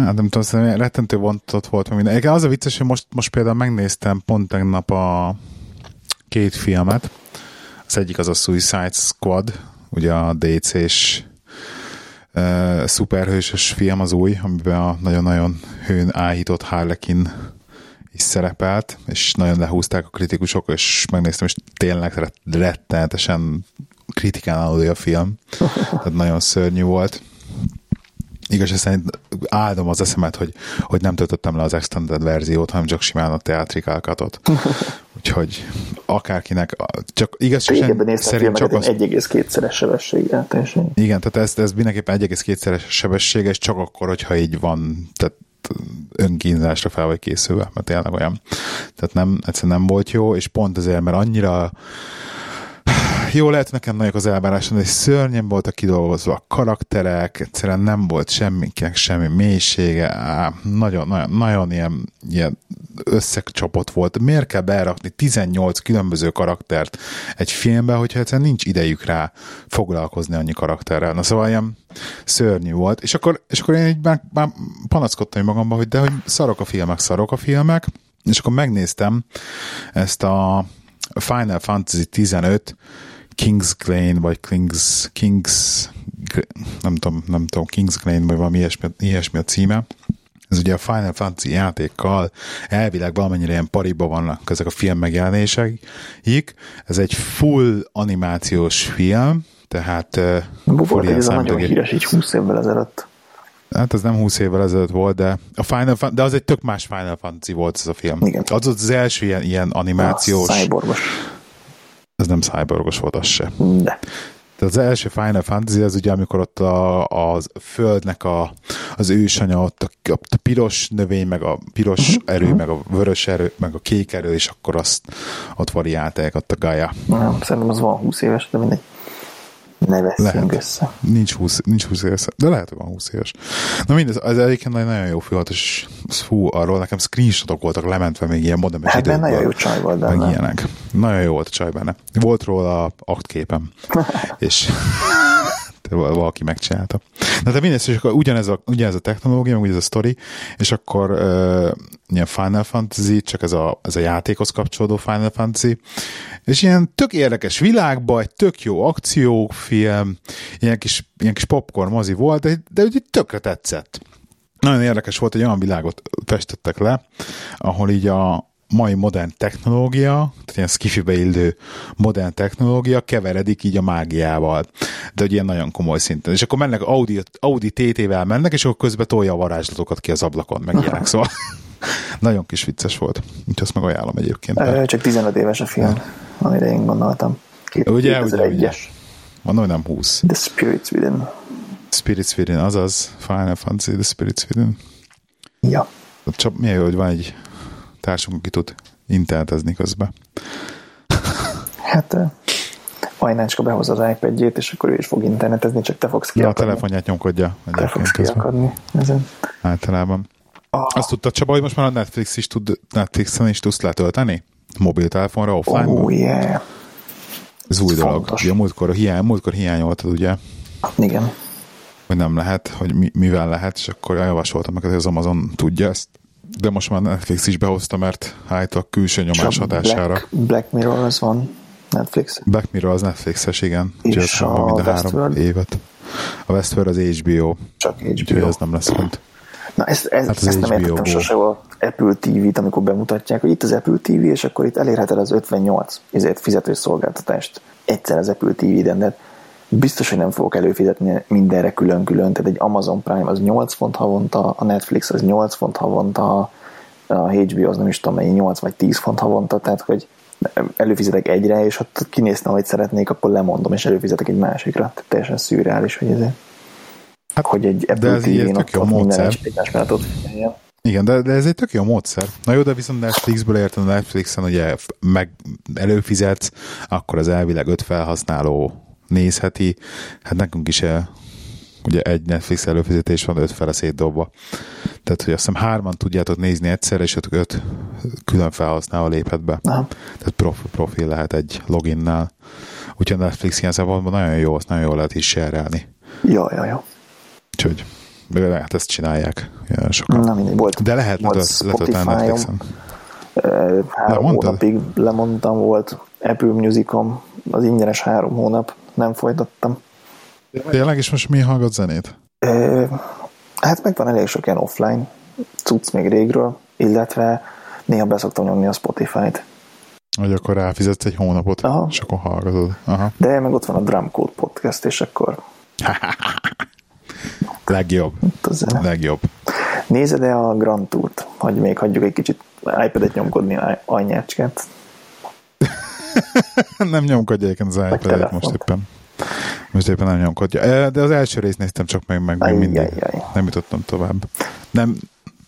S2: Hát nem tudom, szerintem rettentő vontott volt meg minden. Az a vicces, hogy most, most például megnéztem pont tegnap a két filmet. Az egyik az a Suicide Squad, ugye a DC-s uh, szuperhősös film az új, amiben a nagyon-nagyon hőn áhított Harlequin is szerepelt, és nagyon lehúzták a kritikusok, és megnéztem, és tényleg rettenetesen kritikán a film. Tehát nagyon szörnyű volt igaz, szerint áldom az eszemet, hogy, hogy nem töltöttem le az extended verziót, hanem csak simán a teatrikálkatot. Úgyhogy akárkinek, csak igaz,
S1: szerint csak az... 1,2-szeres sebességgel teljesen.
S2: Igen, tehát ez, ez mindenképpen 1,2-szeres sebesség, és csak akkor, hogyha így van, tehát önkínzásra fel vagy készülve, mert tényleg olyan. Tehát nem, egyszerűen nem volt jó, és pont ezért, mert annyira jó, lehet nekem nagyok az elvárásom, de szörnyen voltak kidolgozva a karakterek, egyszerűen nem volt semminek semmi mélysége, á, nagyon, nagyon, nagyon ilyen, ilyen összecsapott volt. Miért kell berakni 18 különböző karaktert egy filmbe, hogyha egyszerűen nincs idejük rá foglalkozni annyi karakterrel. Na szóval ilyen szörnyű volt. És akkor, és akkor én így már, már panaszkodtam magamban, hogy de hogy szarok a filmek, szarok a filmek, és akkor megnéztem ezt a Final Fantasy 15 King's Glen, vagy Kings, Kings nem tudom, nem tudom, King's Glen, vagy valami ilyesmi, ilyesmi a címe. Ez ugye a Final Fantasy játékkal elvileg valamennyire ilyen pariba vannak ezek a film megjelenéseik. Ez egy full animációs film, tehát
S1: volt egy ez a nagyon híres, így 20 évvel ezelőtt.
S2: Hát ez nem 20 évvel ezelőtt volt, de, a Final Fan- de az egy tök más Final Fantasy volt ez a film.
S1: Igen.
S2: Az az első ilyen, ilyen animációs... A
S1: cyborgos.
S2: Ez nem cyborgos volt, az se.
S1: De.
S2: Tehát az első Final Fantasy az ugye, amikor ott a, a földnek a, az ősanya, ott a, a piros növény, meg a piros uh-huh. erő, meg a vörös erő, meg a kék erő, és akkor azt ott variálták ott a Gaia.
S1: Nem, szerintem az van 20 éves, de mindegy ne veszünk össze.
S2: Nincs 20, nincs 20 éves, de lehet, hogy van 20 éves. Na mindez, az egyébként nagyon jó film és fú, arról nekem screenshotok voltak lementve még ilyen modernes
S1: hát időkből. nagyon jó csaj volt benne.
S2: Meg ilyenek. Nagyon jó volt a csaj benne. Volt róla aktképem. és valaki megcsinálta. Na de mindez, és akkor ugyanez a, ugyanez a technológia, meg ugyanez a sztori, és akkor uh, ilyen Final Fantasy, csak ez a, ez a játékhoz kapcsolódó Final Fantasy, és ilyen tök érdekes világban, egy tök jó akciófilm, ilyen kis, ilyen kis popcorn mozi volt, de, de úgy tökre tetszett. Nagyon érdekes volt, egy olyan világot festettek le, ahol így a, mai modern technológia, tehát ilyen skifibe illő modern technológia keveredik így a mágiával. De hogy ilyen nagyon komoly szinten. És akkor mennek Audi, Audi TT-vel mennek, és akkor közben tolja a varázslatokat ki az ablakon, meg ilyenek. Szóval nagyon kis vicces volt. Úgyhogy azt meg ajánlom egyébként.
S1: De... Csak 15 éves a film, amire én gondoltam.
S2: Két, ugye, ugye, ugye. Mondom, hogy nem 20.
S1: The Spirits Within.
S2: Spirits Within, azaz Final Fantasy, The Spirits Within.
S1: Ja.
S2: Csak jó, hogy van egy társunk, aki tud internetezni közben.
S1: Hát Ajnácska behozza az iPad-jét, és akkor ő is fog internetezni, csak te fogsz kiakadni.
S2: Ja, a telefonját nyomkodja.
S1: Te fogsz kiakadni ezen.
S2: Általában. Ah. Azt tudtad, Csaba, hogy most már a Netflix is tud, Netflixen is tudsz letölteni? Mobiltelefonra, offline
S1: Oh, yeah.
S2: Ez új dolog. Ugye, múltkor, hiány, múltkor hiányoltad, ugye?
S1: Igen.
S2: Hogy nem lehet, hogy mi, mivel lehet, és akkor javasoltam meg, hogy az Amazon tudja ezt de most már Netflix is behozta, mert állítólag külső nyomás hatására.
S1: Black, Black Mirror az van Netflix.
S2: Black Mirror az Netflixes, igen.
S1: És a minden három
S2: évet. A Westworld az HBO.
S1: Csak HBO.
S2: Úgyhogy ez nem lesz font.
S1: Na ezt, ez, hát ezt nem értettem sose a Apple TV-t, amikor bemutatják, hogy itt az Apple TV, és akkor itt elérheted az 58 ezért fizetős szolgáltatást egyszer az Apple TV-den, de biztos, hogy nem fogok előfizetni mindenre külön-külön, tehát egy Amazon Prime az 8 font havonta, a Netflix az 8 font havonta, a HBO az nem is tudom mennyi, 8 vagy 10 font havonta, tehát hogy előfizetek egyre, és ott kinéztem, hogy szeretnék, akkor lemondom, és előfizetek egy másikra. Tehát teljesen szürreális, hogy ez hát, hogy egy Apple TV-n ott, ott minden egymás mellett ott
S2: igen, de, de ez egy tök jó módszer. Na jó, de viszont Netflixből értem, Netflixen ugye meg előfizetsz, akkor az elvileg öt felhasználó nézheti. Hát nekünk is el, ugye egy Netflix előfizetés van, öt fele szétdobva. Tehát, hogy azt hiszem hárman tudjátok nézni egyszer, és öt, öt külön felhasználva léphet be.
S1: Aha.
S2: Tehát prof, profil lehet egy loginnál. Úgyhogy a Netflix ilyen szempontból nagyon jó, azt nagyon jól lehet is serelni.
S1: Jó, jó, jó.
S2: Úgyhogy lehet ezt csinálják. Ilyen sokan.
S1: Na mindegy, volt,
S2: De lehet
S1: letölteni Netflixen. Három hónapig lemondtam, volt Apple Musicom, az ingyenes három hónap, nem folytattam.
S2: Tényleg, és most mi hallgat zenét?
S1: Ö, hát megvan elég sok ilyen offline cucc még régről, illetve néha beszoktam nyomni a Spotify-t.
S2: Hogy akkor ráfizetsz egy hónapot, Aha. és akkor hallgatod. Aha.
S1: De meg ott van a Drumcode podcast, és akkor...
S2: Legjobb. Legjobb.
S1: Nézed-e a Grand Tour-t? Hogy még hagyjuk egy kicsit iPad-et nyomkodni anyácskát?
S2: nem nyomkodja egyébként az iPad-et most éppen. Most éppen nem nyomkodja. De az első részt néztem csak meg, meg még mindig. Nem jutottam tovább. Nem,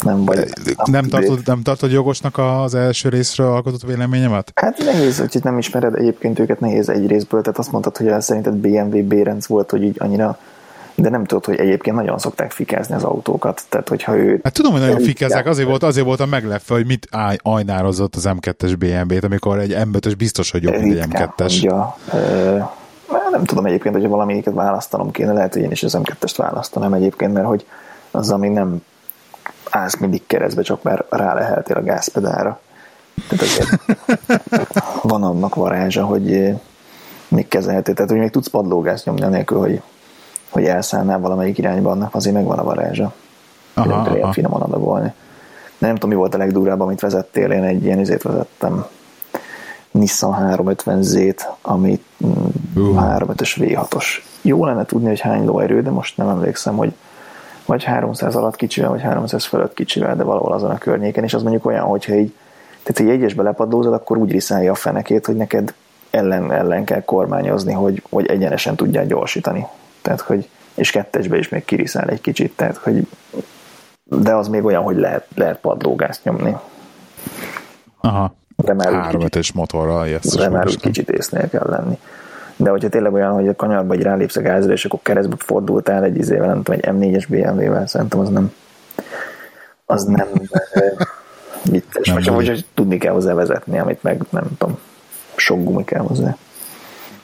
S1: nem, vagy
S2: nem, tartod, nem tartod jogosnak az első részről alkotott véleményemet?
S1: Hát nehéz, hogy nem ismered egyébként őket, nehéz egy részből, tehát azt mondtad, hogy szerinted BMW Bérenc volt, hogy így annyira de nem tudod, hogy egyébként nagyon szokták fikázni az autókat. Tehát, hogyha ő...
S2: Hát tudom, hogy nagyon fikázzák, azért volt, azért volt a meglepve, hogy mit ajnározott az M2-es BMW-t, amikor egy M5-ös biztos, hogy jobb, mint egy M2-es.
S1: Ja, nem tudom egyébként, hogyha valamiket választanom kéne, lehet, hogy én is az M2-est választanám egyébként, mert hogy az, ami nem állsz mindig keresztbe, csak már rá leheltél a gázpedára. Tehát azért van annak varázsa, hogy még kezelhető. Tehát, hogy még tudsz padlógást nyomni anélkül, hogy hogy elszállnál valamelyik irányba, annak azért megvan a varázsa. Aha, aha. Ilyen finoman adagolni. De nem tudom, mi volt a legdurább, amit vezettél. Én egy ilyen izét vezettem. Nissan 350Z-t, ami uh. 35-ös V6-os. Jó lenne tudni, hogy hány lóerő, de most nem emlékszem, hogy vagy 300 alatt kicsivel, vagy 300 fölött kicsivel, de valahol azon a környéken, és az mondjuk olyan, hogyha így, tehát egy egyesbe lepadlózod, akkor úgy riszálja a fenekét, hogy neked ellen, ellen kell kormányozni, hogy, hogy egyenesen tudják gyorsítani tehát hogy, és kettesbe is még kiriszál egy kicsit, tehát hogy de az még olyan, hogy lehet, lehet padlógást nyomni.
S2: Aha. De már Három ötös motorral
S1: jössz. De már úgy kicsit észnél kell lenni. De hogyha tényleg olyan, hogy a kanyarba egy rálépsz a gázra, és akkor keresztbe fordultál egy izével, nem tudom, egy M4-es BMW-vel, szerintem az nem az nem vicces. Vagy, hogy tudni kell hozzá vezetni, amit meg nem tudom, sok gumi kell hozzá.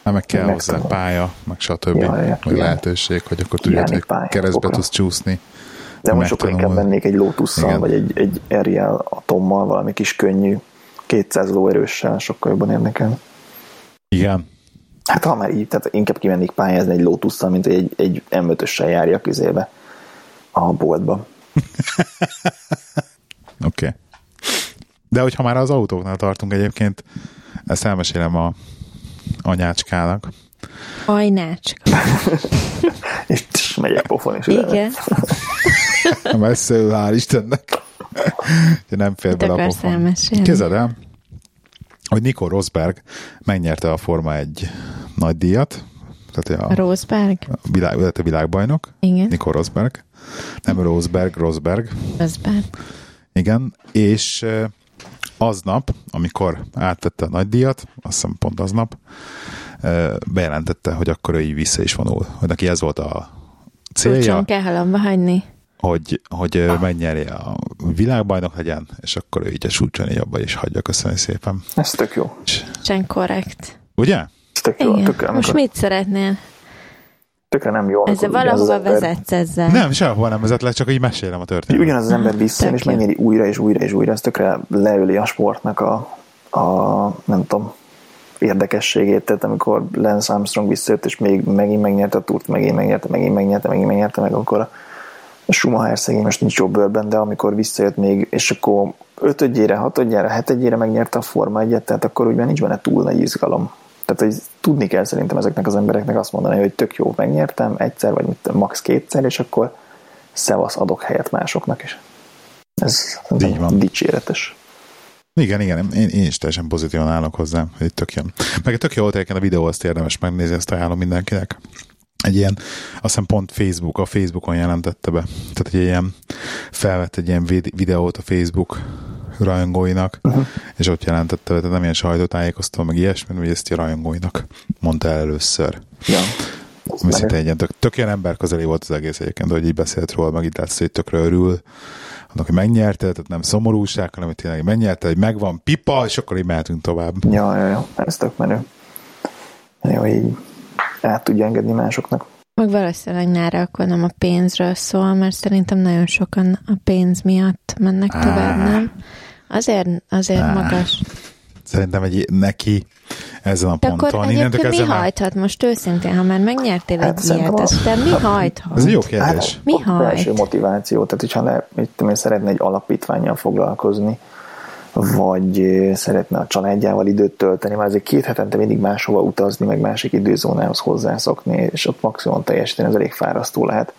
S2: Nem, meg kell hozzá pálya, meg stb. Ja, ja, meg lehetőség, hogy akkor tudod, hogy keresztbe tudsz csúszni.
S1: De most sokkal inkább vennék egy lotusszal, vagy egy, egy Ariel atommal, valami kis könnyű, 200 lóerőssel, sokkal jobban érdekel.
S2: Igen.
S1: Hát ha már így, tehát inkább kimennék pályázni egy lotusszal, mint egy, egy M5-össel járja közébe a boltba.
S2: Oké. okay. De hogyha már az autóknál tartunk egyébként, ezt elmesélem a anyácskának.
S3: Ajnácska.
S1: és tss, megy egy pofon is.
S3: Igen.
S2: Messze ő, hál' Istennek. nem fér bele a pofon. Kézed el, hogy Nico Rosberg megnyerte a Forma egy nagy díjat.
S3: Tehát a Rosberg?
S2: A világ, a világbajnok.
S3: Igen.
S2: Nico Rosberg. Nem Rosberg, Rosberg.
S3: Rosberg.
S2: Igen, és aznap, amikor átvette a nagydíjat, azt hiszem pont aznap, bejelentette, hogy akkor ő így vissza is vonul. Hogy neki ez volt a célja. Kulcson
S3: kell halomba hagyni.
S2: Hogy, hogy megnyerje a világbajnok legyen, és akkor ő így a súcson így abba is hagyja. Köszönöm szépen.
S1: Ez tök jó.
S3: Csen korrekt.
S2: Ugye?
S1: Ez tök jó.
S3: Igen. Tök, Most mit szeretnél?
S1: Tökre nem jó.
S3: Ezzel valahova vezetsz ezzel.
S2: Nem, sehova nem vezet le, csak így mesélem a történetet.
S1: Ugyanaz az ember vissza, és megnyeri újra és újra és újra, ez tökre leöli a sportnak a, a nem tudom, érdekességét, tehát amikor Lance Armstrong visszajött, és még megint megnyerte a túrt, megint megnyerte, megint megnyerte, megint megnyerte, meg akkor a Schumacher szegény most nincs jobb bőrben, de amikor visszajött még, és akkor ötödjére, hatodjára, hetedjére megnyerte a Forma egyet, tehát akkor úgy nincs benne túl nagy izgalom. Tehát, hogy tudni kell szerintem ezeknek az embereknek azt mondani, hogy tök jó, megnyertem egyszer, vagy mit, max kétszer, és akkor szevasz adok helyet másoknak is. Ez Így van. dicséretes.
S2: Igen, igen, én, én is teljesen pozitívan állok hozzá, hogy tök jön. Meg tök jó volt a videó, azt érdemes megnézni, ezt ajánlom mindenkinek. Egy ilyen, azt hiszem pont Facebook, a Facebookon jelentette be. Tehát egy ilyen, felvett egy ilyen videót a Facebook rajongóinak, uh-huh. és ott jelentette, tehát nem ilyen sajtótájékoztató, meg ilyesmi, hogy ezt a rajongóinak mondta el először.
S1: Ja.
S2: Szinte egy ilyen tök, tök ilyen ember közeli volt az egész egyébként, hogy így beszélt róla, meg itt látszik, hogy tökre örül, annak, hogy megnyerte, tehát nem szomorúság, hanem hogy tényleg megnyerte, hogy megvan pipa, és akkor így mehetünk tovább.
S1: Ja, ja, ja, ez tök menő. Jó, így át tudja engedni másoknak.
S3: Meg valószínűleg nára akkor nem a pénzről szól, mert szerintem nagyon sokan a pénz miatt mennek tovább, nem? Azért, azért ah. magas.
S2: Szerintem egy neki ezen a
S3: de
S2: ponton.
S3: Akkor egyébként mi már... hajthat most őszintén, ha már megnyertél hát egy ilyet, az, te mi hajthat?
S2: Ez jó kérdés. Hát,
S3: mi hajt?
S1: Első motiváció, tehát hogyha le, mit tudom, szeretne egy alapítványjal foglalkozni, vagy szeretne a családjával időt tölteni, már azért két hetente mindig máshova utazni, meg másik időzónához hozzászokni, és ott maximum teljesíteni, ez elég fárasztó lehet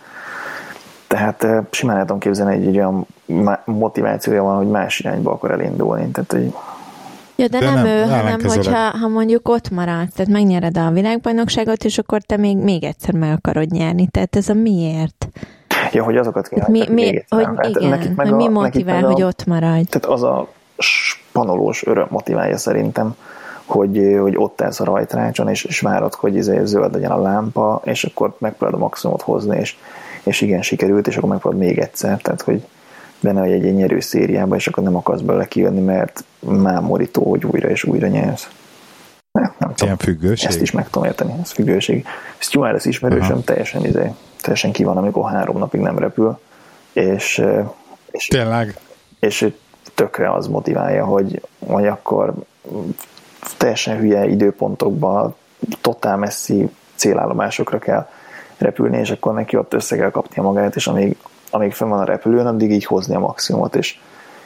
S1: Tehát simán el tudom képzelni, hogy egy olyan motivációja van, hogy más irányba akar elindulni. Tehát, hogy
S3: Ja, de, de nem, nem ő, hanem hogyha ha mondjuk ott maradsz, tehát megnyered a világbajnokságot, és akkor te még, még egyszer meg akarod nyerni. Tehát ez a miért?
S1: Ja, hogy azokat
S3: kell. Mi, mi, még hogy hát, igen, nekik meg hogy a, mi motivál, hogy a, ott maradj?
S1: Tehát az a spanolós öröm motiválja szerintem, hogy, hogy ott állsz a rajtrácson, és, és várod, hogy izé zöld legyen a lámpa, és akkor megpróbálod a maximumot hozni, és, és igen, sikerült, és akkor megpróbálod még egyszer. Tehát, hogy benne vagy egy, egy nyerő szériába, és akkor nem akarsz belőle kijönni, mert mámorító, hogy újra és újra nyersz.
S2: Nem, nem Ilyen függőség?
S1: Ezt is meg tudom érteni, ez függőség. Stuart ismerősöm Aha. teljesen, izé, teljesen ki van, amikor három napig nem repül, és, és
S2: Tényleg?
S1: És tökre az motiválja, hogy, hogy akkor teljesen hülye időpontokban, totál messzi célállomásokra kell repülni, és akkor neki ott össze kell kapnia magát, és amíg, amíg fenn van a repülőn, addig így hozni a maximumot, és,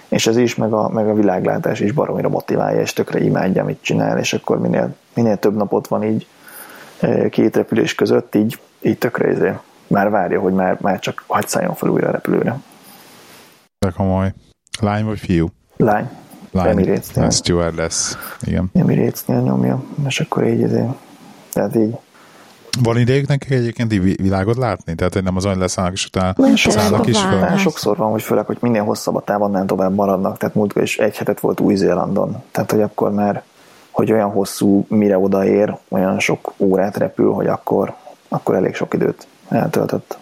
S1: és ez is, meg a, meg a világlátás is baromira motiválja, és tökre imádja, amit csinál, és akkor minél, minél több napot van így két repülés között, így, így tökre izé, már várja, hogy már, már csak hagyd szálljon fel újra a repülőre.
S2: De komoly. Lány vagy fiú?
S1: Lány.
S2: Lány. Emirates-nél. Steward lesz. Igen.
S1: Emirates-nél nyomja, és akkor így, izé, tehát így
S2: van idejük nekik egyébként világot látni? Tehát, hogy nem az, hogy leszállnak, és utána
S1: szállnak is fel? Sokszor van, hogy főleg, hogy minél hosszabb a táv, annál tovább maradnak. Tehát múltkor is egy hetet volt Új-Zélandon. Tehát, hogy akkor már, hogy olyan hosszú, mire odaér, olyan sok órát repül, hogy akkor, akkor elég sok időt eltöltött.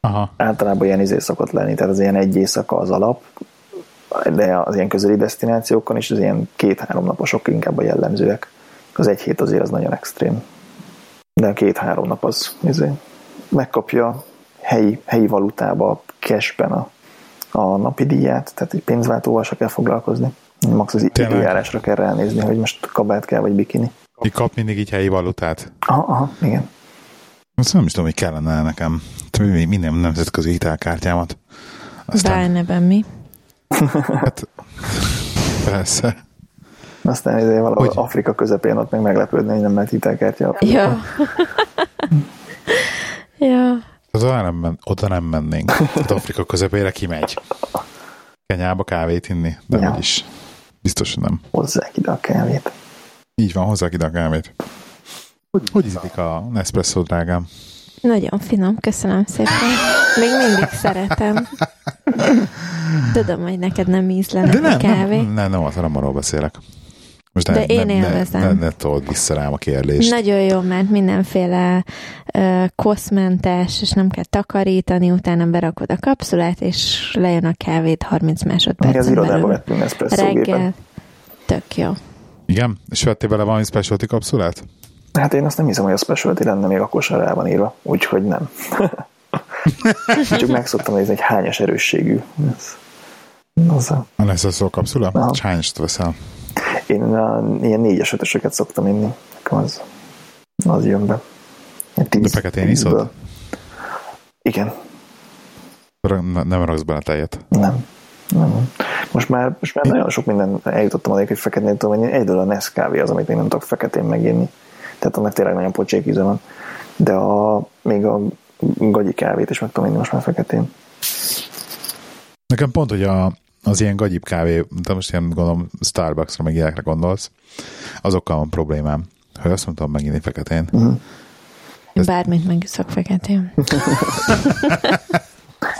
S1: Aha. Általában ilyen izé szokott lenni, tehát az ilyen egy éjszaka az alap, de az ilyen közeli destinációkon is az ilyen két-három naposok inkább a jellemzőek. Az egy hét azért az nagyon extrém de két-három nap az izé, megkapja helyi, helyi valutába, cashben a, a napi díját, tehát egy pénzváltóval se kell foglalkozni. Max az időjárásra kell ránézni, hogy most kabát kell, vagy bikini.
S2: Mi kap mindig így helyi valutát?
S1: Aha, aha igen.
S2: Azt nem is tudom, hogy kellene nekem minden nemzetközi hitelkártyámat.
S3: Aztán... Bárneben mi?
S2: Hát, persze.
S1: Aztán izé valahol hogy? Afrika közepén ott meg meglepődni, hogy nem lehet hitelkártya.
S3: Ja. ja.
S2: Oda nem, men, oda nem mennénk. Az Afrika közepére kimegy. Kenyába kávét inni, de ja. is. Biztos, hogy nem.
S1: Hozzák ide a kávét.
S2: Így van, hozzák ide a kávét. Hogy, hogy ízlik a Nespresso, drágám?
S3: Nagyon finom, köszönöm szépen. Még mindig szeretem. Tudom, hogy neked nem ízlenek De nem, a kávé.
S2: Nem, nem, nem, nem, nem arról beszélek.
S3: Most De ne, én ne, élvezem.
S2: Ne, ne, ne told vissza rám a kérdést.
S3: Nagyon jó, mert mindenféle uh, koszmentes, és nem kell takarítani, utána berakod a kapszulát, és lejön a kávét 30 másodpercen
S1: Az irodába vettünk
S3: Reggel. Tök jó.
S2: Igen? És vettél bele valami specialty kapszulát?
S1: Hát én azt nem hiszem, hogy a specialty lenne, még akkor sem rá van írva, úgyhogy nem. Csak megszoktam nézni, hogy hányas erősségű. Ez,
S2: az a... a lesz a szó kapszula? Aha. Hányast veszel?
S1: Én a, ilyen négyes ötösöket szoktam inni. Nekem az, az jön be.
S2: Tíz, De feketén iszod?
S1: Igen.
S2: Nem raksz bele tejet?
S1: Nem. Nem. Most már, most már nagyon sok minden eljutottam addig, hogy feketén tudom menni. Egyedül a Nescafé az, amit még nem tudok feketén meginni. Tehát annak tényleg nagyon pocsék íze van. De a, még a gagyi kávét is meg tudom inni most már feketén.
S2: Nekem pont, hogy a, az ilyen gagyib kávé, de most ilyen gondolom Starbucksra meg ilyenekre gondolsz, azokkal van problémám. Hogy azt mondtam megint feketén. Uh-huh.
S3: Ezt... Bármit megiszok feketén.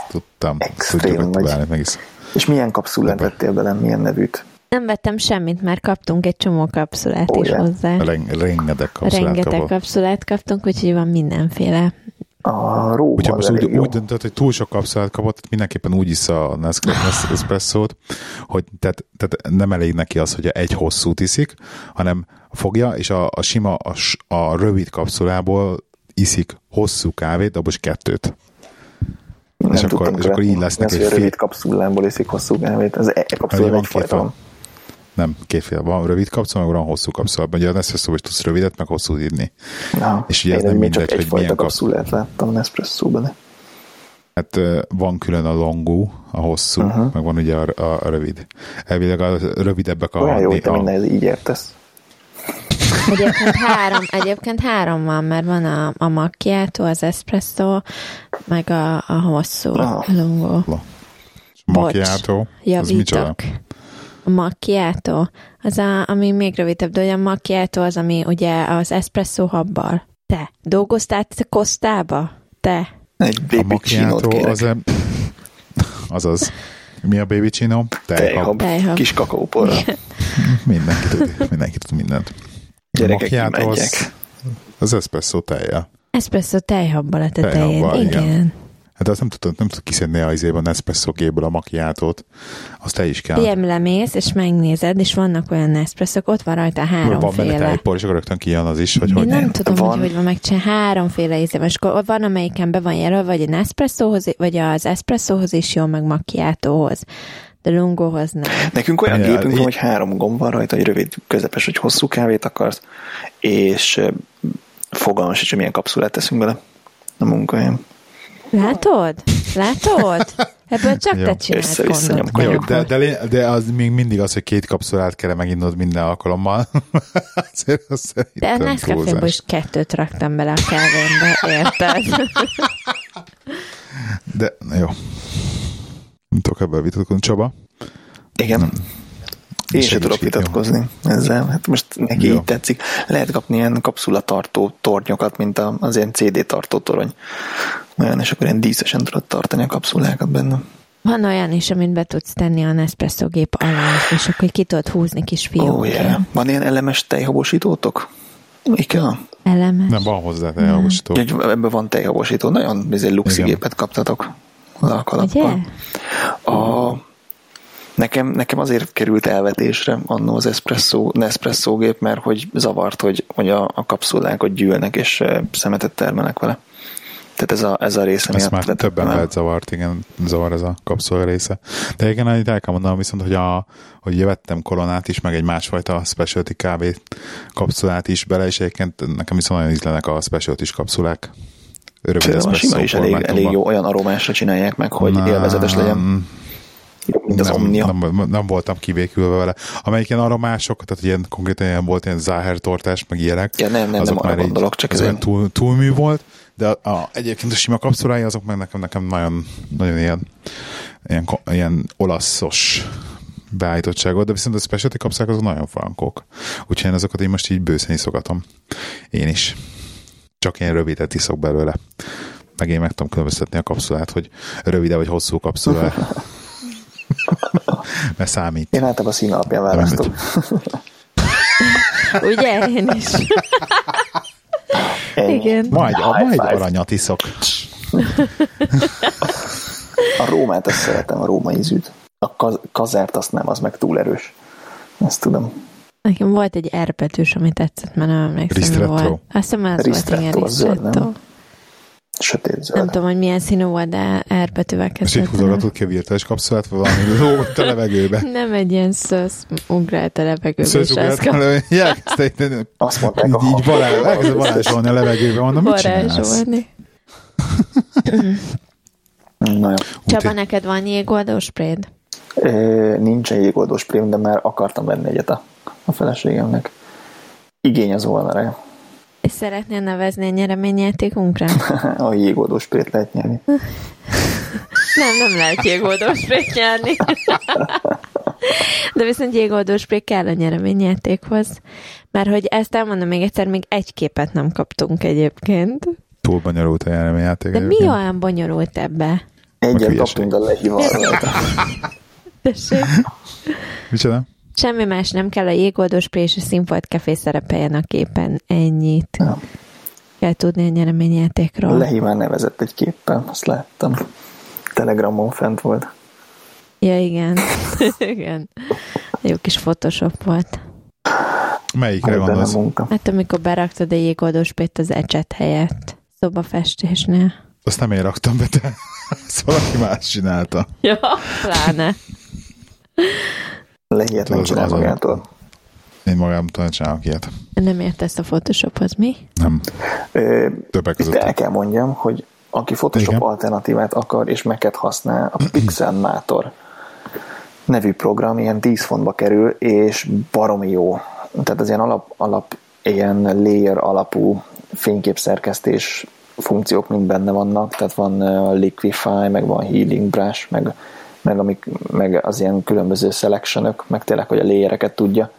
S2: Tudtam. Tudjuk
S1: vagy. És milyen kapszulát vettél bele, milyen nevűt?
S3: Nem vettem semmit, mert kaptunk egy csomó kapszulát oh, is yeah. hozzá.
S2: Rengeteg kapszulát
S3: Rengeteg kapott. kapszulát kaptunk, úgyhogy van mindenféle
S1: a Róma
S2: Úgyhogy most úgy, úgy döntött, hogy túl sok kapszulát kapott, mindenképpen úgy iszza a Nespresso-t, hogy tehát, tehát nem elég neki az, hogy egy hosszú iszik, hanem fogja, és a, a sima, a, a rövid kapszulából iszik hosszú kávét, abból is kettőt.
S1: Nem és, akkor, és akkor így lesz neki. Fél... rövid kapszulából iszik hosszú kávét, az e kapszulában egyfajta van.
S2: Nem, kétféle. Van rövid kapszula, meg van hosszú kapszula. Ugye a Nespresso is tudsz rövidet, meg hosszút írni.
S1: Na, és ugye ez nem mindegy, hogy milyen kapszulát láttam Nespresso-ban.
S2: Hát van külön a longú, a hosszú, uh-huh. meg van ugye a, a, a rövid. Elvileg a rövidebbek a...
S1: Olyan jó, hogy te a... minden így értesz.
S3: Egyébként három, egyébként három van, mert van a, a macchiato, az espresso, meg a, a hosszú, a lungo.
S2: Macchiato?
S3: Javítok. A macchiato, az a, ami még rövidebb, de a macchiato az, ami ugye az espresso habbal. Te, dolgoztál te Kosztába? Te.
S1: Egy baby
S2: macchiato az, a, azaz. Mi a baby chino?
S1: Tejhab. Tejhab. Kis kakaóporra.
S2: mindenki tud, mindenki tud mindent.
S1: Gyerekek, az,
S2: az espresso tejjel.
S3: Espresso tejhabbal a tetején, igen. igen.
S2: Hát azt nem tudod, nem tudod kiszedni a izében Nespresso géből a makiátót. Azt te is kell.
S3: Ilyen lemész, és megnézed, és vannak olyan Nespresso ott van rajta háromféle. Van benne
S2: tejpor, és akkor rögtön kijön az is, hogy Én hogy
S3: nem tudom, van. hogy hogy van megcsinálni. Háromféle íze és akkor van, amelyiken be van jelölve, vagy a Nespressohoz, vagy az Espressohoz is jó, meg makiátóhoz de lungóhoz nem.
S1: Nekünk olyan ja, gépünk van, hogy három gomb van rajta, hogy rövid, közepes, hogy hosszú kávét akarsz, és fogalmas hogy milyen kapszulát teszünk bele a munkahelyen.
S3: Látod? Látod? Ebből csak te csinálsz
S2: Jó, de, de, de, az még mindig az, hogy két kapszulát kell meginnod minden alkalommal.
S3: Azért az de a Nescafé-ből is kettőt raktam bele a kávémbe, érted?
S2: de, jó. Nem tudok ebből vitatkozni. Csaba?
S1: Igen. Nem. Én sem tudok vitatkozni jó. ezzel. Hát most neki jó. így tetszik. Lehet kapni ilyen kapszulatartó tornyokat, mint az ilyen CD tartó torony. Olyan, és akkor ilyen díszesen tudod tartani a kapszulákat benne.
S3: Van olyan is, amit be tudsz tenni a Nespresso gép alá, és akkor ki tudod húzni kis fiókként. Oh, yeah.
S1: Van ilyen elemes tejhabosítótok? Ikea?
S3: Elemes?
S2: Nem, van hozzá tejhabosító.
S1: Ebben van tejhabosító. Nagyon ez egy luxi gépet kaptatok a kalappal. A, nekem, nekem azért került elvetésre annó az espresso, Nespresso gép, mert hogy zavart, hogy, hogy a, a kapszulákat gyűlnek, és szemetet termelnek vele. Tehát ez a, ez a része
S2: Ezt miatt. már többen lehet zavart, igen, zavar ez a kapszula része. De igen, el kell mondanom viszont, hogy, a, hogy vettem kolonát is, meg egy másfajta specialty kávé kapszulát is bele, és egyébként nekem viszont nagyon ízlenek a specialty kapszulák.
S1: Rövid a sima is elég, elég jó, olyan aromásra csinálják meg, hogy nem, élvezetes legyen. Mint az
S2: nem,
S1: Omnia.
S2: Nem, nem, voltam kivékülve vele. Amelyik ilyen aromások, tehát ilyen konkrétan ilyen volt ilyen záher tortás, meg ilyenek.
S1: Ja, nem, nem, azok nem arra gondolok, csak ez
S2: túl, túlmű volt de a, a, egyébként a sima kapszulái azok meg nekem, nekem nagyon, nagyon ilyen, ilyen, ilyen olaszos beállítottságot, de viszont a specialty kapszulák azok nagyon frankok. Úgyhogy én azokat én most így bőszen iszogatom. Én is. Csak én rövidet iszok belőle. Meg én meg tudom különböztetni a kapszulát, hogy rövide vagy hosszú kapszula. Mert számít.
S1: Én általában a szín alapján választom.
S3: Ugye? Én is. Igen.
S2: Majd, a, majd aranyat iszok.
S1: a Rómát azt szeretem, a római ízűt. A kaz- kazert azt nem, az meg túl erős. Ezt tudom.
S3: Nekem volt egy erbetűs, ami tetszett, mert nem emlékszem, Ristretto. volt. Azt hiszem, az volt, igen, Ristretto.
S1: Zöld.
S3: Nem tudom, hogy milyen színű volt, de erbetűvel
S2: kezdett. És így húzogatod ki a virtuális kapszulát, vagy valami lógott a levegőbe?
S3: Nem egy ilyen szösz ugrált a levegőbe. Szösz ugrált a
S2: levegőbe. Azt mondták így, így varázs, elkezdett varázsolni a levegőbe. Mondom, mit
S1: jó.
S3: Csaba, neked van jégoldó spréd?
S1: Nincsen jégoldó sprém, de már akartam venni egyet a, a feleségemnek. Igény az volna rá.
S3: És szeretnél nevezni a nyereményjátékunkra?
S1: a jégoldó sprét lehet nyerni.
S3: nem, nem lehet jégoldó sprét nyerni. De viszont jégoldó sprét kell a nyereményjátékhoz. Mert hogy ezt elmondom még egyszer, még egy képet nem kaptunk egyébként.
S2: Túl bonyolult a nyereményjáték.
S3: De mi olyan bonyolult ebbe?
S1: Egyet kaptunk a lehívalra.
S3: Tessék.
S2: Micsoda?
S3: Semmi más nem kell, a jégoldóspré és a színfolt kefé szerepeljen a képen. Ennyit. Ja. Kell tudni a nyereményjátékról.
S1: Lehíván nevezett egy képpel, azt láttam. Telegramon fent volt.
S3: Ja, igen. igen. Jó kis Photoshop volt.
S2: Melyikre gondolsz?
S3: Hát amikor beraktad a jégoldósprét az ecset helyett szobafestésnél.
S2: Azt nem én raktam be, te. Ezt valaki más csinálta.
S3: Ja, pláne.
S1: Lehihet nem csinál magától.
S2: Én magámtól csinálok ilyet.
S3: Nem értesz a Photoshophoz, mi?
S2: Nem.
S1: Ö, Többek között. el kell mondjam, hogy aki Photoshop Igen. alternatívát akar, és meket használ, a Pixelmator nevű program ilyen 10 fontba kerül, és baromi jó. Tehát az ilyen alap, alap ilyen layer alapú fényképszerkesztés funkciók mind benne vannak, tehát van Liquify, meg van Healing Brush, meg, meg, amik, meg az ilyen különböző selectionök, meg tényleg, hogy a layereket tudja.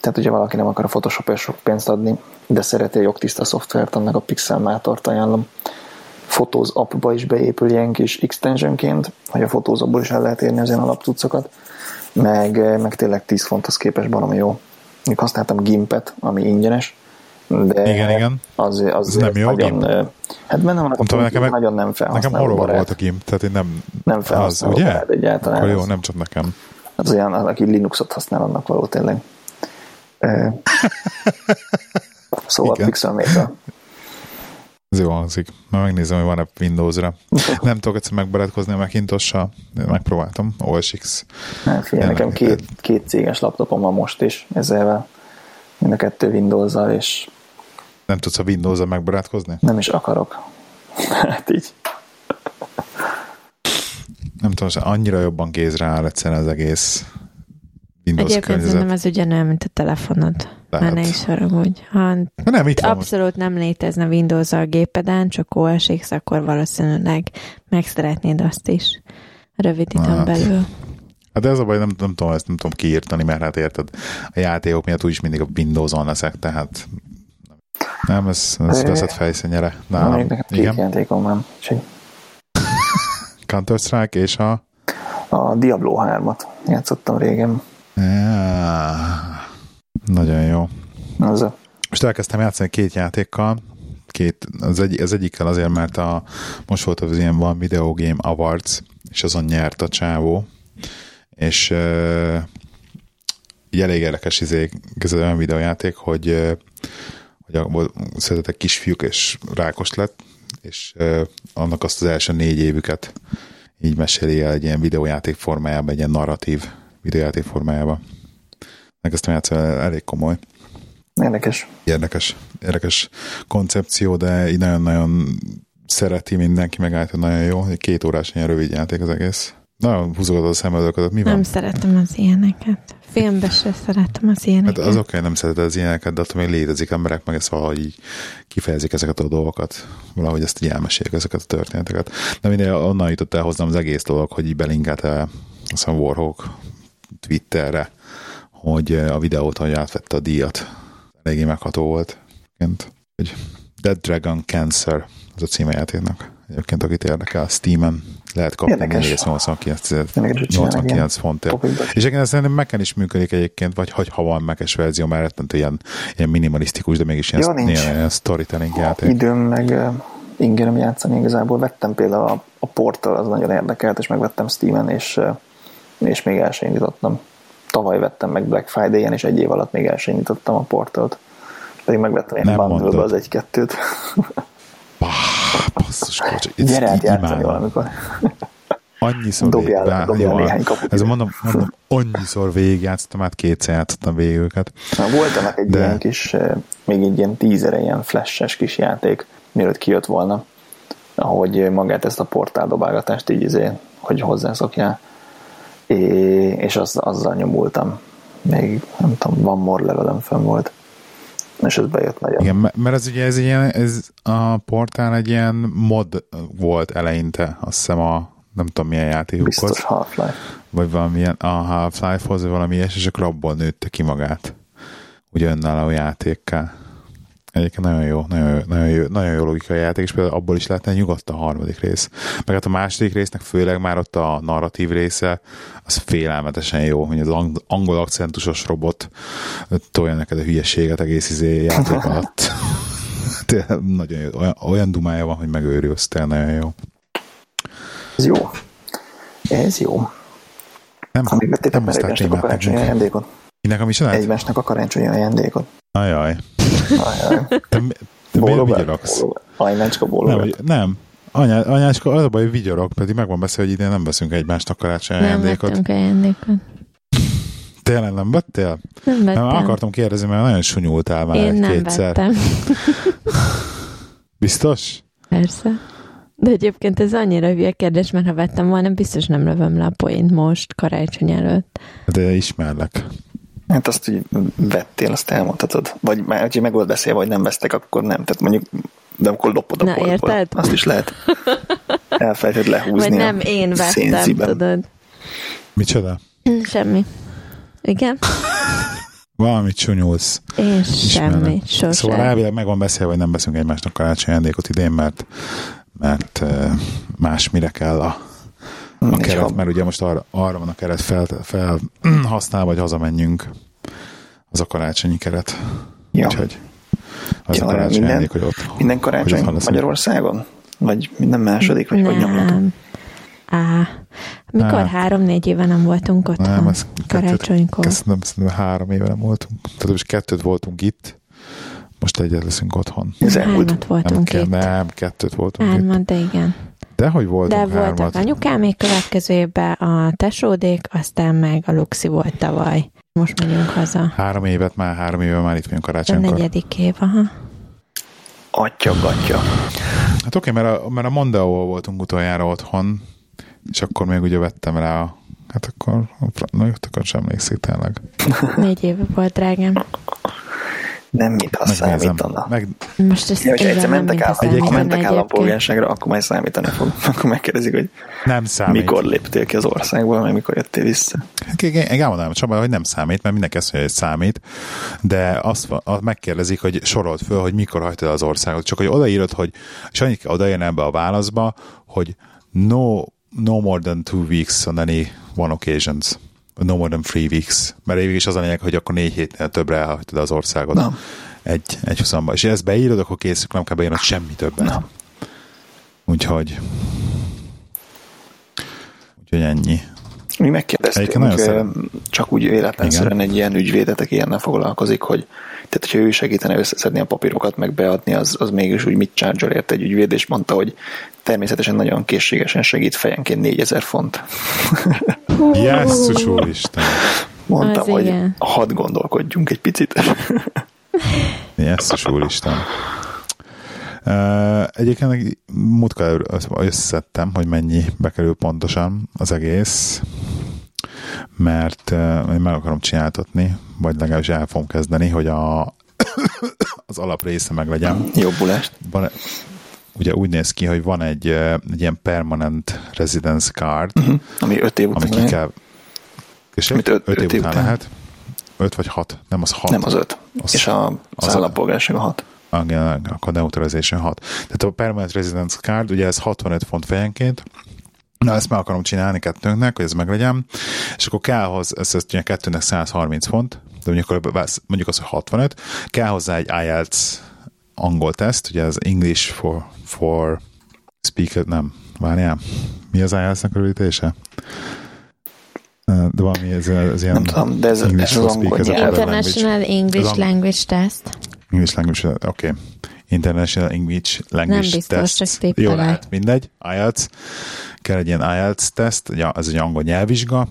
S1: Tehát ugye valaki nem akar a photoshop sok pénzt adni, de szereti a jogtiszta szoftvert, annak a Pixelmátort ajánlom. Photos appba is beépül ilyen kis extensionként, hogy a Photos appból is el lehet érni az ilyen alaptucokat, meg, meg tényleg 10 fonthoz képes valami jó. Még használtam Gimpet, ami ingyenes, de
S2: igen, igen.
S1: Az, az,
S2: nem jó
S1: nagyon, gimp. Hát benne van,
S2: Mondtam,
S1: nekem, nagyon nem felhasználó
S2: Nekem horror volt a gimp, tehát én nem...
S1: Nem felhasználó az, ugye? egyáltalán.
S2: Akkor jó, nem csak nekem.
S1: Az olyan, aki Linuxot használ, annak való tényleg. szóval Igen. Pixelmator.
S2: Ez jó hangzik. Már megnézem, hogy van-e Windows-ra. Nem tudok egyszer megbarátkozni a Macintosh-sal. Megpróbáltam. OSX.
S1: Hát figyelj, nekem két, két céges laptopom van most is ezzel mind a kettő Windows-zal, és
S2: nem tudsz a Windows-zal megbarátkozni?
S1: Nem is akarok. hát így.
S2: Nem tudom, annyira jobban kézre áll egyszerűen az egész Windows Egyébként környezet.
S3: szerintem ez ugyanolyan, mint a telefonod. Lehet. Már ne is haragudj. Ha
S2: nem, itt
S3: abszolút nem létezne Windows a gépeden, csak OS X, akkor valószínűleg meg szeretnéd azt is rövid időn hát. belül.
S2: Hát de ez a baj, nem, nem tudom, ezt nem tudom kiírtani, mert hát érted, a játékok miatt úgyis mindig a Windows-on leszek, tehát nem, ez, ez veszett fejszennyere.
S1: Nálam. Még nekem két Igen? játékom van.
S2: Counter-Strike és a...
S1: A Diablo 3-at játszottam régen.
S2: Ja, nagyon jó.
S1: Az a...
S2: Most elkezdtem játszani két játékkal, két, az, egy, az egyikkel azért, mert a, most volt az ilyen van Video Game Awards, és azon nyert a csávó, és uh, elég érdekes izé, ez olyan videójáték, hogy uh, hogy született egy kisfiúk, és rákos lett, és uh, annak azt az első négy évüket így meséli el egy ilyen videójáték formájában, egy ilyen narratív videójáték formájában. Megkezdtem játszani, elég komoly.
S1: Érdekes.
S2: Érdekes, érdekes koncepció, de így nagyon-nagyon szereti mindenki, megállítja, nagyon jó. Egy két órás ilyen rövid játék az egész. Nagyon húzogatod a szemöldöködet. Mi van?
S3: Nem szeretem az ilyeneket. Filmbe se szeretem az ilyeneket.
S2: Hát az oké, okay, nem szereted az ilyeneket, de attól még létezik emberek, meg ezt valahogy így kifejezik ezeket a dolgokat. Valahogy ezt így elmesélik ezeket a történeteket. De minél onnan jutott el hozzám az egész dolog, hogy így belinkelte azt hiszem Warhawk Twitterre, hogy a videót, hogy átvette a díjat. Eléggé megható volt. Hogy Dead Dragon Cancer az a címe játéknak. Egyébként, akit érdekel, Steam-en lehet kapni 489 fontért. És egyébként szerintem meg is működik egyébként, vagy hogy ha van mekes verzió, mert rettentő ilyen, ilyen minimalisztikus, de mégis ilyen, ja, ilyen, ilyen storytelling játék.
S1: Időm meg ingerem játszani igazából. Vettem például a, a Portal, az nagyon érdekelt, és megvettem Steam-en, és, és még el sem indítottam. Tavaly vettem meg Black Friday-en, és egy év alatt még el sem indítottam a Portalt. Pedig megvettem ilyen bundle az egy-kettőt.
S2: Basszus, kocsi.
S1: Gyere át játszani valamikor.
S2: Annyiszor
S1: dobjál, dobjál néhány kaput.
S2: Ez mondom, mondom, annyiszor végigjátszottam, hát kétszer játszottam végig őket.
S1: Na, volt ennek egy De... ilyen kis, eh, még egy ilyen tízere, ilyen flashes kis játék, mielőtt kijött volna, ahogy magát ezt a portáldobálgatást így izé, hogy hozzászokjál. É, és az, azzal nyomultam. Még, nem tudom, van more levelem fönn volt és ez bejött nagyon.
S2: Igen, mert ez ugye ez, ilyen, ez a portál egy ilyen mod volt eleinte, azt hiszem a nem tudom milyen játékokhoz.
S1: Biztos Half-Life.
S2: Vagy valamilyen a Half-Life-hoz, vagy valami ilyes, és akkor abból nőtte ki magát. Ugye önálló játékká. Egyébként nagyon jó, nagyon, nagyon, jó, nagyon jó logikai játék, és például abból is lehetne nyugodt a harmadik rész. Meg hát a második résznek főleg már ott a narratív része, az félelmetesen jó, hogy az angol akcentusos robot tolja neked a hülyeséget egész izé játék alatt. tényleg nagyon jó. Olyan, olyan dumája van, hogy megőrülsz, tényleg nagyon jó.
S1: Ez jó. Ez jó.
S2: Nem, Amíg vettétek
S1: meg egymásnak a
S2: Minek a misodat?
S1: Egymásnak a karácsonyi ajándékot.
S2: Ajaj. Ajaj. Te, te miért vigyorogsz?
S1: Bólogat.
S2: Nem, nem. Anyá, anyácska, az a baj, hogy vigyorog, pedig megvan beszél, hogy idén nem veszünk egymásnak karácsonyi ajándékot.
S3: Nem ajándékot.
S2: Tényleg nem vettél?
S3: Nem vettem. Nem,
S2: akartam kérdezni, mert nagyon sunyultál már
S3: Én nem
S2: kétszer.
S3: vettem.
S2: Biztos?
S3: Persze. De egyébként ez annyira hülye kérdés, mert ha vettem volna, biztos nem lövöm le a poént most, karácsony előtt.
S2: De ismerlek.
S1: Hát azt, hogy vettél, azt elmondhatod. Vagy már, hogyha meg volt beszélve, vagy nem vesztek, akkor nem. Tehát mondjuk, de akkor lopod a
S3: Na, boltból. Érted?
S1: Azt is lehet. Elfelejtett lehúzni.
S3: Vagy nem én vettem, szénziben. tudod.
S2: Micsoda?
S3: Semmi. Igen?
S2: Valamit csúnyulsz.
S3: Én semmi, sosem.
S2: Szóval elvileg meg van beszélve, hogy nem veszünk egymásnak karácsony ajándékot idén, mert, mert más mire kell a, a keret, mert ugye most arra, arra van a keret fel, fel használva, hogy hazamenjünk az a karácsonyi keret. Ja. Úgyhogy az ja, a karácsony minden, ajándék, hogy ott
S1: Minden karácsony hogy Magyarországon? Vagy minden második? Vagy
S3: nem. hogy nyomlatok? Á, mikor hát, három-négy éve nem voltunk ott nem, ez karácsonykor?
S2: Kettőt, szerintem három éve nem voltunk. Tehát most kettőt voltunk itt, most egyet leszünk otthon.
S3: Ez Hármat voltunk
S2: nem,
S3: itt.
S2: Nem, kettőt voltunk
S3: hármat, itt. de igen.
S2: De hogy voltunk
S3: De voltak anyukám még következő évben a tesódék, aztán meg a Luxi volt tavaly. Most megyünk haza.
S2: Három évet már, három éve már itt vagyunk karácsonykor.
S3: A negyedik év, aha.
S1: Atya, gatya.
S2: Hát oké, okay, mert a, mert a Mondeo voltunk utoljára otthon, és akkor még ugye vettem rá a Hát akkor, na jó, akkor sem emlékszik tényleg.
S3: Négy éve volt, drágám.
S1: Nem, mint azt számítana. Meg...
S3: Most ezt
S1: ja, egyszer mentek, áll, ha mentek állampolgárságra, akkor majd számítani fog. Akkor megkérdezik, hogy
S2: nem számít.
S1: mikor léptél ki az országból, meg mikor jöttél vissza.
S2: Én elmondanám Csaba, hogy nem számít, mert mindenki azt mondja, hogy számít, de azt megkérdezik, hogy sorolt föl, hogy mikor hagytad az országot. Csak hogy odaírod, hogy és annyit odaírni ebbe a válaszba, hogy no no more than two weeks on any one occasions. No more than three weeks. Mert évig is az a lényeg, hogy akkor négy hétnél többre elhagytad az országot. Nem. Egy, egy huszamba. És ezt beírod, akkor kész, nem kell beírnod semmi többet. Nem. Úgyhogy úgyhogy ennyi.
S1: Mi megkérdeztünk, csak úgy véletlenszerűen egy ilyen ügyvédet, aki ilyennel foglalkozik, hogy tehát, hogyha ő segítene összeszedni a papírokat, meg beadni, az, az mégis úgy mit charge ért egy ügyvéd, és mondta, hogy természetesen nagyon készségesen segít fejenként 4000 font.
S2: Jesszus úristen!
S1: Mondtam, az hogy igen. hadd gondolkodjunk egy picit.
S2: Jesszus úristen! Egyébként múltkor összeszedtem, hogy mennyi bekerül pontosan az egész, mert én meg akarom csináltatni, vagy legalábbis el fogom kezdeni, hogy a, az alaprésze meg legyen.
S1: Jobbulást.
S2: Van, e- ugye úgy néz ki, hogy van egy, egy ilyen permanent residence card,
S1: uh-huh. ami öt év után
S2: ami ki kell, és Amit öt, öt, év, év után, után lehet. 5 vagy 6, nem az 6.
S1: Nem az 5. És a, az, az állampolgárság a
S2: 6 akkor neutralization 6. Tehát a permanent residence card, ugye ez 65 font fejenként, Na, ezt meg akarom csinálni kettőnknek, hogy ez meglegyen, és akkor kell hozzá, ez, ez ugye kettőnek 130 font, de mondjuk, mondjuk az, hogy 65, kell hozzá egy IELTS angol teszt, ugye az English for, for speaker, nem, várjál, mi az IELTS-nek a rövidítése? De valami, ez, ez ilyen
S1: nem tudom, de ez, English ez az angol
S3: International English Language Test.
S2: English Language, oké. Okay. International English Language
S3: Nem biztos,
S2: Test.
S3: csak
S2: Jó, lehet, mindegy. IELTS. Kell egy ilyen IELTS teszt, ez egy angol nyelvvizsga,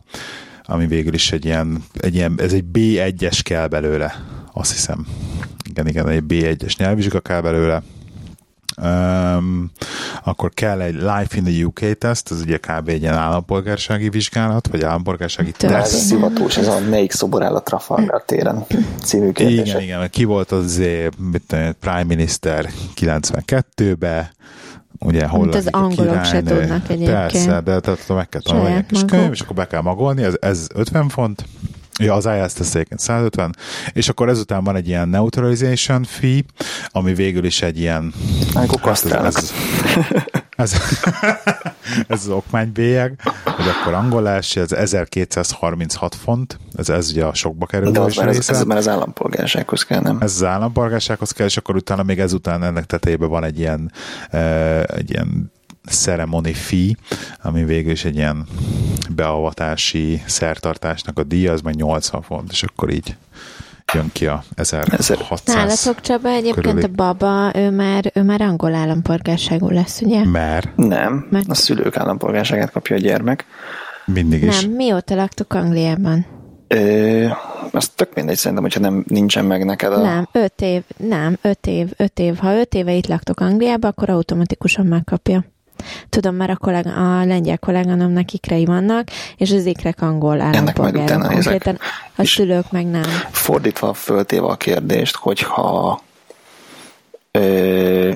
S2: ami végül is egy ilyen, egy ilyen ez egy B1-es kell belőle, azt hiszem. Igen, igen, egy B1-es nyelvvizsga kell belőle, Um, akkor kell egy Life in the UK teszt, ez ugye kb. egy ilyen állampolgársági vizsgálat, vagy állampolgársági teszt. Ez
S1: szivatós, ez a melyik szobor áll a Trafalgar téren című kérdése.
S2: Igen, igen, ki volt az mit, Prime Minister 92-be, ugye hol
S3: az angolok se tudnak egyébként.
S2: Persze, de tehát meg kell tanulni egy kis könyv, és akkor be kell magolni, ez, ez 50 font, Ja, az IELTS teszéken 150, és akkor ezután van egy ilyen neutralization fee, ami végül is egy ilyen...
S1: Akkor hát ez,
S2: ez, ez, ez az okmánybélyeg, hogy akkor angolás, ez 1236 font, ez, ez ugye a sokba kerül.
S1: De az már ez, ez már az állampolgársághoz kell, nem?
S2: Ez az állampolgársághoz kell, és akkor utána még ezután ennek tetejében van egy ilyen, egy ilyen ceremony fee, ami végül is egy ilyen beavatási szertartásnak a díja, az meg 80 font, és akkor így jön ki a 1600
S3: Nálatok Csaba egyébként körüli. a baba, ő már, ő már angol állampolgárságú lesz, ugye?
S2: Mert?
S1: Nem, Mert... a szülők állampolgárságát kapja a gyermek.
S2: Mindig is.
S3: Nem, mióta laktok Angliában?
S1: Ö, az tök mindegy szerintem, hogyha nem nincsen meg neked a...
S3: Nem, öt év, nem, öt év, öt év. Ha öt éve itt laktok Angliában, akkor automatikusan megkapja. Tudom, mert a, kollega, a lengyel kolléganomnak ikrei vannak, és az ikrek angol állampolgárok konkrétan, a szülők meg nem.
S1: Fordítva föltéve a kérdést, hogyha ö,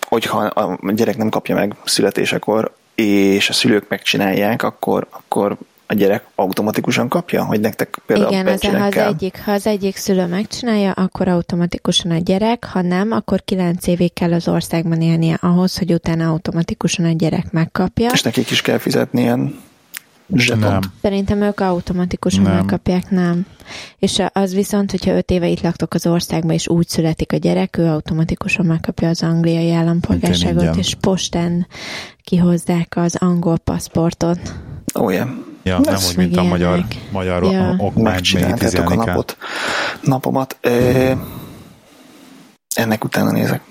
S1: hogyha a gyerek nem kapja meg születésekor, és a szülők megcsinálják, akkor, akkor a gyerek automatikusan kapja, hogy nektek például
S3: Igen, az, ha az, egyik, ha az egyik szülő megcsinálja, akkor automatikusan a gyerek, ha nem, akkor kilenc évig kell az országban élnie ahhoz, hogy utána automatikusan a gyerek megkapja.
S1: És nekik is kell fizetni ilyen
S3: Nem. Szerintem ők automatikusan nem. megkapják, nem. És az viszont, hogyha öt éve itt laktok az országban, és úgy születik a gyerek, ő automatikusan megkapja az angliai állampolgárságot, és postán kihozzák az angol paszportot.
S1: Ó, oh, yeah.
S2: Ja, nem úgy, mint a magyar, magyar ja. okmány,
S1: a napot, napomat. E, ennek utána nézek.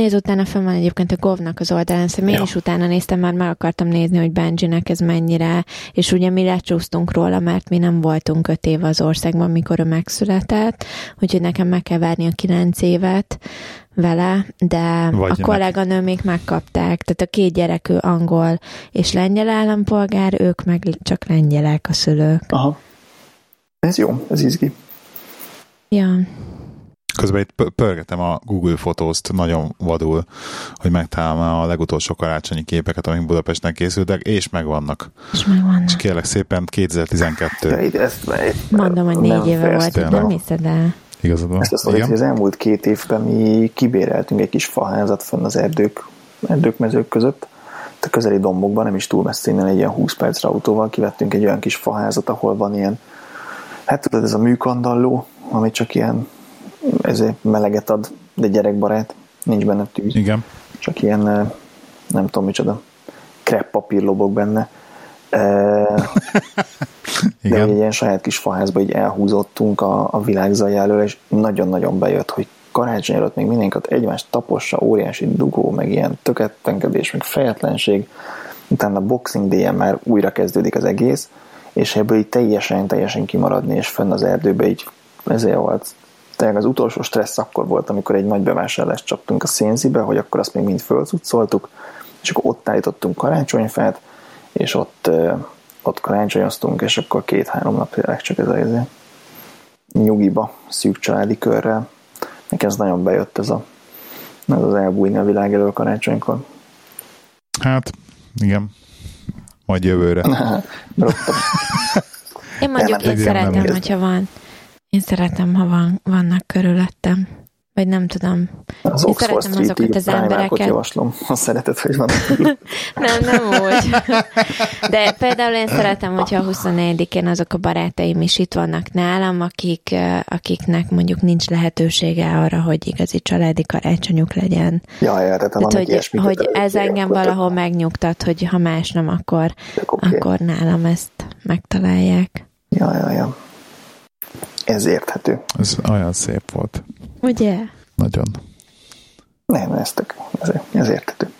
S3: Nézd, utána fel van egyébként a Govnak az oldalán, szóval én ja. is utána néztem, már meg akartam nézni, hogy Benjinek ez mennyire, és ugye mi lecsúsztunk róla, mert mi nem voltunk öt éve az országban, mikor ő megszületett, úgyhogy nekem meg kell várni a kilenc évet, vele, de Vagy a kolléganő még megkapták. Tehát a két gyerek ő angol és lengyel állampolgár, ők meg csak lengyelek a szülők.
S1: Aha. Ez jó, ez izgi.
S3: Ja.
S2: Közben itt pörgetem a Google fotózt nagyon vadul, hogy megtalálom a legutolsó karácsonyi képeket, amik Budapestnek készültek, és megvannak.
S3: És megvannak. És
S2: kérlek szépen 2012.
S1: Ja, ezt,
S3: Mondom, hogy négy éve volt, nem hiszed el.
S2: Igazad van.
S1: Ezt azt mondjuk, hogy az elmúlt két évben mi kibéreltünk egy kis faházat fönn az erdők, erdők mezők között, a közeli dombokban, nem is túl messze innen egy ilyen 20 percre autóval kivettünk egy olyan kis faházat, ahol van ilyen, hát tudod, ez a műkandalló, ami csak ilyen ezért meleget ad, de gyerekbarát, nincs benne tűz.
S2: Igen.
S1: Csak ilyen, nem tudom micsoda, krepp papír lobog benne. Igen. De egy ilyen saját kis faházba így elhúzottunk a, a világzaj elől, és nagyon-nagyon bejött, hogy karácsony előtt még mindenkit egymást tapossa, óriási dugó, meg ilyen tökettenkedés, meg fejetlenség. Utána Boxing day már újra kezdődik az egész, és ebből így teljesen, teljesen kimaradni, és fönn az erdőbe így ezért volt. Tehát az utolsó stressz akkor volt, amikor egy nagy bevásárlást csaptunk a szénzibe, hogy akkor azt még mind fölcuccoltuk, és akkor ott állítottunk karácsonyfát, és ott ott karácsonyoztunk, és akkor két-három nap tényleg csak ez az nyugiba, szűk családi körrel. Nekem ez nagyon bejött ez, a, ez az elbújni a világ elől karácsonykor.
S2: Hát, igen. Majd jövőre.
S3: én mondjuk én szeretem, hogyha van. Én szeretem, ha van, vannak körülöttem vagy nem tudom.
S1: Az Én Oxford szeretem azokat az embereket. javaslom, ha szereted, hogy van.
S3: nem, nem úgy. De például én szeretem, hogyha a 24-én azok a barátaim is itt vannak nálam, akik, akiknek mondjuk nincs lehetősége arra, hogy igazi családi karácsonyuk legyen.
S1: Ja, ja, tehát, tehát
S3: hogy, hogy ez engem valahol megnyugtat, hogy ha más nem, akkor, akkor nálam ezt megtalálják.
S1: Ez érthető.
S2: Ez olyan szép volt.
S3: Ugye?
S2: Nagyon.
S1: Nem, ez, tök, ez, ez értető.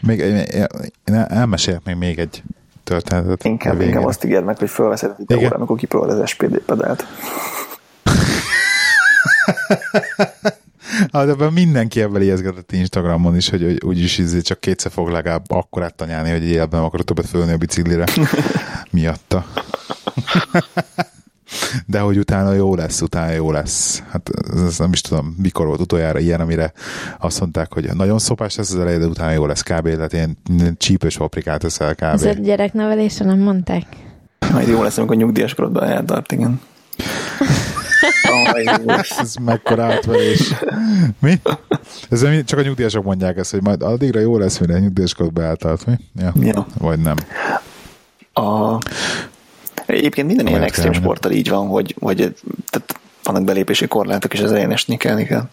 S2: még, én elmesélek még, még egy történetet.
S1: Inkább, inkább azt ígér meg, hogy felveszed a videóra, amikor kipróbálod az SPD pedált.
S2: Hát ebben mindenki ebben ijeszgetett Instagramon is, hogy, hogy úgyis izé csak kétszer fog legalább akkor átanyálni, hogy élben akarod többet fölni a biciklire miatta. De hogy utána jó lesz, utána jó lesz. Hát ez nem is tudom, mikor volt utoljára ilyen, amire azt mondták, hogy nagyon szopás lesz az elején, de utána jó lesz kb. Tehát ilyen csípős paprikát eszel kb. Ez
S3: a gyereknevelésre nem mondták?
S1: Majd jó lesz, amikor nyugdíjas korodban eltart, igen.
S2: ez mekkora átverés. Mi? Ez csak a nyugdíjasok mondják ezt, hogy majd addigra jó lesz, mire a nyugdíjaskorodban eltart, mi? Ja. ja. Vagy nem.
S1: A... Egyébként minden ilyen extrém sporttal így van, hogy, hogy tehát vannak belépési korlátok, és az elején esni kell, kell.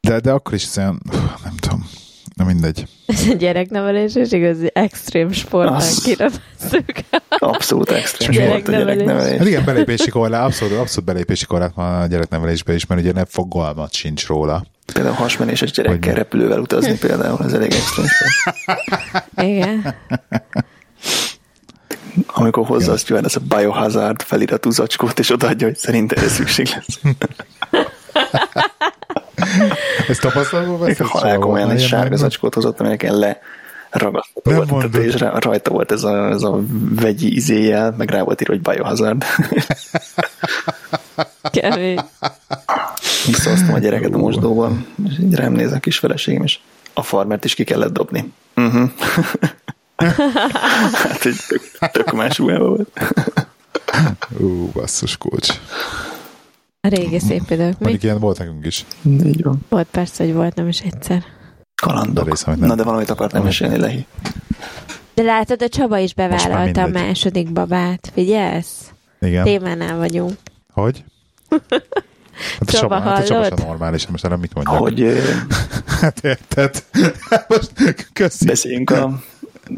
S2: De, de akkor is olyan, nem tudom, Na mindegy.
S3: Ez a gyereknevelés és igazi extrém sportnak kinevezzük.
S1: Abszolút extrém sport a gyereknevelés.
S2: Hát igen, belépési korlát, abszolút, abszolút belépési korlát van a gyereknevelésben is, mert ugye nem fogalmat sincs róla.
S1: Például hasmenéses gyerekkel Hogy repülővel utazni például, az elég extrém.
S3: Igen.
S1: Amikor hozza azt ez a biohazard feliratú zacskót, és odaadja, hogy szerint erre szükség lesz.
S2: Ez tapasztalatból
S1: veszett? Halál olyan egy sárga zacskót hozott, aminek le ragasztva volt, és rajta volt ez a, ez a vegyi izéjel, meg rá volt írva, hogy Biohazard.
S3: Kevés.
S1: Visszahoztam a gyereket a mosdóban, és így rám néz a kis feleségem, és a farmert is ki kellett dobni. Uh-huh. hát egy tök, tök más volt.
S2: Ú, basszus kulcs.
S3: A régi szép idők.
S2: Mondjuk ilyen volt nekünk is.
S1: Így van.
S3: Volt persze, hogy volt, nem is egyszer.
S1: Kalandok. De rész, nem. Na de valamit akartam mesélni, Lehi.
S3: De látod, a Csaba is bevállalta a második babát. Figyelsz?
S2: Igen.
S3: Témánál vagyunk.
S2: Hogy? Hát a Csaba, hát a Csaba sem normális, most erre mit mondjak?
S1: Hogy...
S2: hát érted? most köszi.
S1: Beszéljünk a...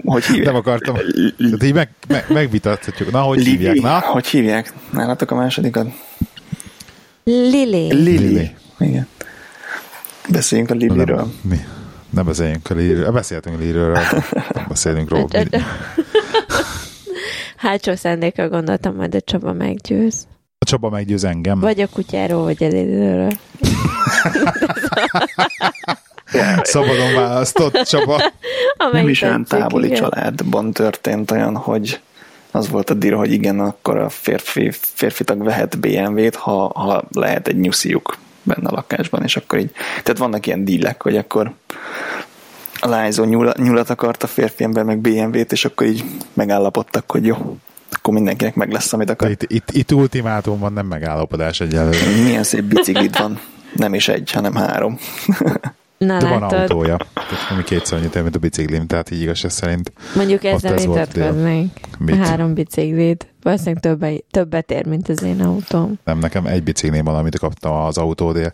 S1: Hogy hívják?
S2: Nem akartam. Tehát így meg, meg, megvitathatjuk. Na, hogy Lili. hívják? Na?
S1: Hogy hívják? Nálatok a másodikat?
S3: Lili.
S1: Lili. Lili. Igen. Beszéljünk a Liliről. Nem,
S2: mi? Ne beszéljünk a Liliről. Beszéltünk a Liliről, beszélünk róla.
S3: Hátsó szándékkal gondoltam, majd a Csaba meggyőz.
S2: A Csaba meggyőz engem.
S3: Vagy a kutyáról, vagy a Liliről.
S2: Szabadon választott Csaba.
S1: Nem is olyan távoli igen. családban történt olyan, hogy az volt a dír, hogy igen, akkor a férfi, férfi tag vehet BMW-t, ha, ha lehet egy nyusziuk benne a lakásban, és akkor így, tehát vannak ilyen dílek, hogy akkor a lányzó nyulat, nyulat akart a férfi ember, meg BMW-t, és akkor így megállapodtak, hogy jó, akkor mindenkinek meg lesz, amit akar.
S2: Itt, itt, itt ultimátum van, nem megállapodás egyelőre.
S1: Milyen szép biciklid van. Nem is egy, hanem három.
S3: Na,
S2: De látod. van autója. Tehát ami kétszer annyit mint a biciklim, tehát így igazság szerint.
S3: Mondjuk ezzel vitatkoznénk. Három biciklid. Valószínűleg többet, többet ér, mint az én autóm.
S2: Nem, nekem egy biciklim van, amit kaptam az autódél,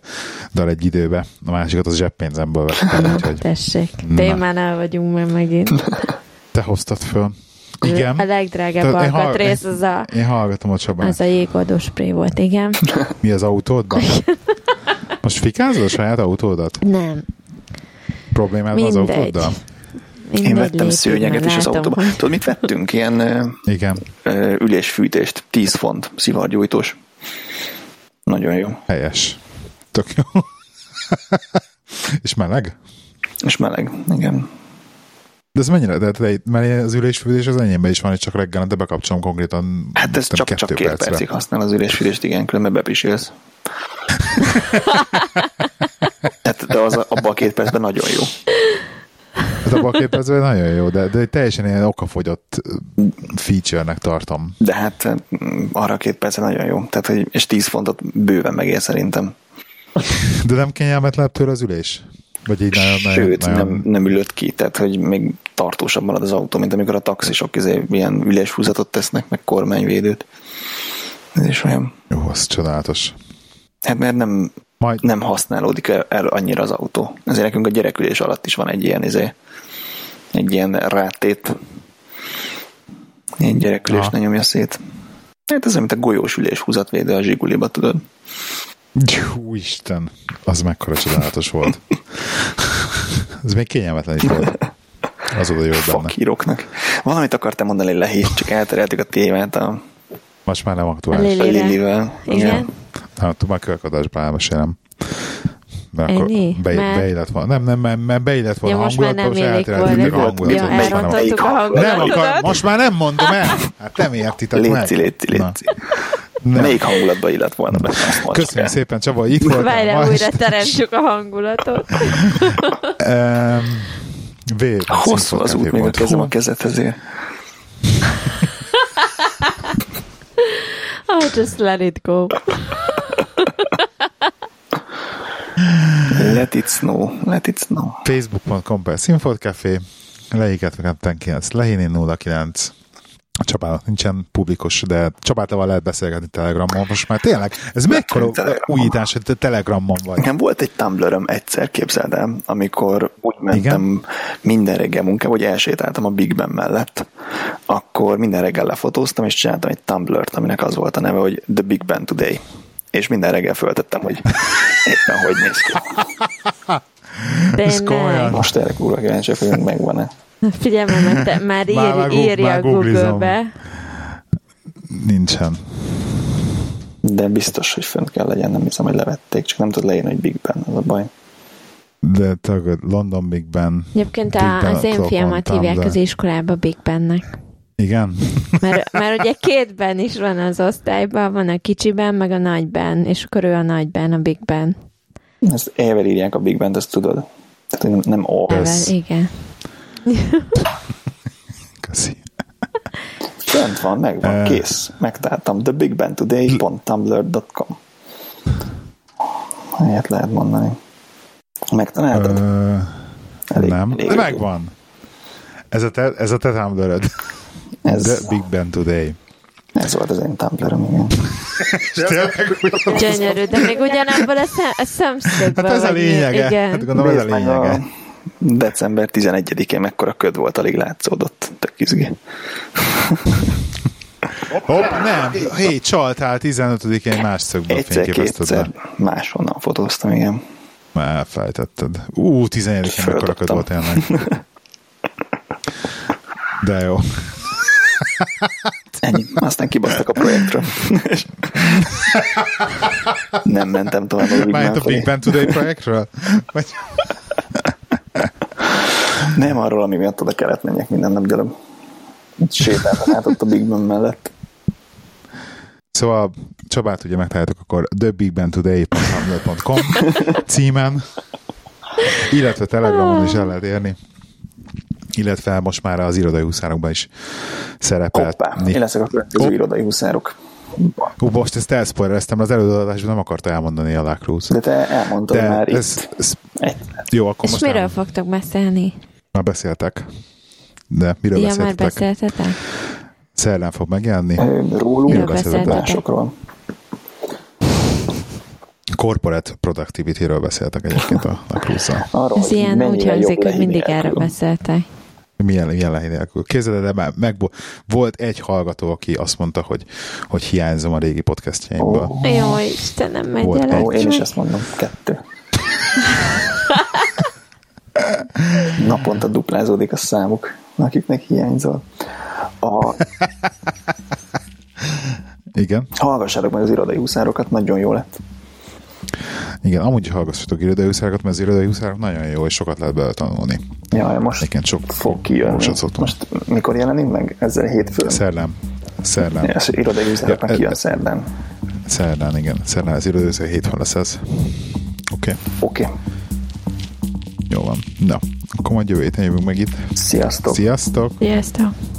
S2: de egy időbe. A másikat az zseppénzemből vettem.
S3: úgyhogy... Tessék, témánál vagyunk már megint.
S2: Te hoztad föl. Igen.
S3: A legdrágább alkatrész az a...
S2: Én hallgatom a Csabát.
S3: Az a jégoldó spré volt, igen.
S2: Mi az autódban? Most fikázod a saját autódat?
S3: Nem.
S2: Problémád van az autóddal?
S1: Mindegy Én vettem szőnyeget is az autóban. Hogy... Tudod, mit vettünk? Ilyen
S2: Igen.
S1: ülésfűtést. 10 font, szivargyújtós. Nagyon jó.
S2: Helyes. Tök jó. És meleg?
S1: És meleg, igen.
S2: De ez mennyire? De, de, mert az ülésfűtés az enyémben is van, hogy csak reggelente bekapcsolom konkrétan.
S1: Hát ez csak, csak két percre. percig használ az ülésfűtést, igen, különben bepisélsz. hát, de az abban a két percben nagyon jó.
S2: Hát abban a két percben nagyon jó, de, de teljesen ilyen okafogyott feature-nek tartom.
S1: De hát arra a két percben nagyon jó. Tehát, hogy, és 10 fontot bőven megér szerintem.
S2: De nem kényelmetlenebb tőle az ülés? Vagy így nagyon,
S1: Sőt,
S2: nagyon...
S1: Nem, nem ülött ki, tehát hogy még tartósabb marad az autó, mint amikor a taxisok izé, ilyen üléshúzatot tesznek, meg kormányvédőt. Ez is olyan.
S2: Jó, az csodálatos.
S1: Hát mert nem, Majd... nem használódik el, el annyira az autó. Ezért nekünk a gyerekülés alatt is van egy ilyen, izé, egy ilyen rátét. Egy gyerekülés ne nyomja szét. Hát ez mint a golyós üléshúzatvédő a zsiguliba, tudod.
S2: Jó Isten, az mekkora csodálatos volt. Ez még kényelmetlen is volt. Az oda jó benne.
S1: Fakíroknak. Valamit akartam mondani, Lehi, csak eltereltük a témát a...
S2: Most már nem aktuális.
S1: A Lilivel.
S3: Igen. Igen.
S2: Nem, tudom, már következésben elmesélem. Mert akkor be, mert... beillett van. Nem, nem, mert, mert beillett volna ja,
S3: most már nem élik volna. Ja, elrontottuk a hangulatot.
S2: Nem akar, most már nem mondom el. Hát nem értitek
S1: léci, meg. Léci, léci, léci. Nem. Melyik hangulatba illet volna be?
S2: Köszönöm szépen, Csaba, itt volt.
S3: Várjál, újra teremtsük a hangulatot. um,
S2: Vér,
S1: Hosszú az út, még a kezem a kezethez
S3: oh, just let it go.
S1: let it snow, let it snow.
S2: Facebook.com per Café, lehiket 9, lehini 09, a Csabának nincsen publikus, de Csabátával lehet beszélgetni Telegramon. Most már tényleg, ez mekkora újítás, hogy te Telegramon vagy?
S1: Nekem volt egy tumblr egyszer, képzeld el, amikor úgy mentem Igen? minden reggel munkába, hogy elsétáltam a Big Ben mellett. Akkor minden reggel lefotóztam, és csináltam egy Tumblr-t, aminek az volt a neve, hogy The Big Ben Today. És minden reggel föltettem, hogy éppen hogy néz ki.
S3: De
S1: Most erre kurva kíváncsiak, hogy megvan-e.
S3: Figyelj, mert te már, ír, már, írja már Google-be.
S2: Nincsen.
S1: De biztos, hogy fönt kell legyen, nem hiszem, hogy levették, csak nem tud leírni, hogy Big Ben, az a baj.
S2: De tagad London Big Ben.
S3: Egyébként Big ben az én fiamat hívják de... az iskolába Big Bennek.
S2: Igen?
S3: Mert, mert ugye két Ben is van az osztályban, van a kicsiben, meg a nagyben, és akkor ő a nagyben, a Big Ben.
S1: Ezt ével írják a Big Ben, ezt tudod. Tehát nem, nem O.
S3: Evel, igen.
S2: Köszi.
S1: Fent van, megvan, uh, kész. Megtaláltam thebigbentoday.tumblr.com Ilyet lehet mondani. Megtaláltad? Uh,
S2: elég, nem, elég megvan. Ez a te, ez a te Tumblr-öd. Ez The Big Ben Today.
S1: Ez volt az én Tumblr-om, igen.
S3: Gyönyörű, de még ugyanabból a, szem, a szemszögből.
S2: Hát ez a lényege. Igen. Hát gondolom, ez a lényege.
S1: December 11-én mekkora köd volt, alig látszódott. Tök izgi.
S2: Hopp, nem, hé, csaltál 15-én más szögből
S1: Egyszer, kétszer máshonnan fotóztam, igen.
S2: Már elfelejtetted. Ú, 11-én mekkora köd volt tényleg. De jó.
S1: Ennyi. Aztán kibasztak a projektről. nem mentem tovább
S2: Ben a Big Ben Today projektről? Vagy...
S1: nem arról, ami miatt oda kellett menjek minden nap gyalog. Sétáltam át ott a Big Ben mellett.
S2: Szóval Csabát ugye megtaláltuk akkor thebigbentoday.com címen, illetve Telegramon is el lehet érni illetve most már az irodai huszárokban is szerepelt.
S1: Hoppá, én leszek a következő oh. irodai huszárok.
S2: Hú, most ezt elszpoilereztem, az előadásban nem akarta elmondani a Lacruz.
S1: De te elmondtad De már ez, itt. Ez,
S2: jó, akkor
S3: És
S2: most
S3: miről nem. fogtok beszélni?
S2: Már beszéltek. De miről ja, beszéltetek?
S3: már beszéltetek?
S2: Szerdán fog megjelenni.
S1: Rólunk, miről beszéltetek?
S2: Corporate Productivity-ről beszéltek egyébként a, a cruise
S3: Ez ilyen úgy hangzik, hogy mindig erről beszéltek.
S2: Milyen, milyen lehely nélkül. Képzeld, de már meg, volt egy hallgató, aki azt mondta, hogy, hogy hiányzom a régi podcastjainkból.
S3: Oh. Jó, Istenem, megy volt el.
S1: Ó, én is ezt mondom, kettő. Naponta duplázódik a számuk, akiknek hiányzol. A...
S2: Igen.
S1: Hallgassátok meg az irodai úszárokat, nagyon jó lett.
S2: Igen, amúgy hallgassatok irodai huszárokat, mert az irodai huszárok nagyon jó, és sokat lehet bele tanulni.
S1: Ja, most Igen, sok fog kijönni. Most mikor jelenik meg? Ezzel hétfőn?
S2: Szerdán. Szerdán. Ja,
S1: az irodai huszárok ja, kijön szerdán.
S2: Szerdán, igen. Szerdán az irodai huszárok hétfőn lesz ez. Oké. Okay.
S1: Oké. Okay.
S2: Van. Na, akkor majd jövő héten jövünk meg itt.
S1: Sziasztok.
S2: Sziasztok.
S3: Sziasztok.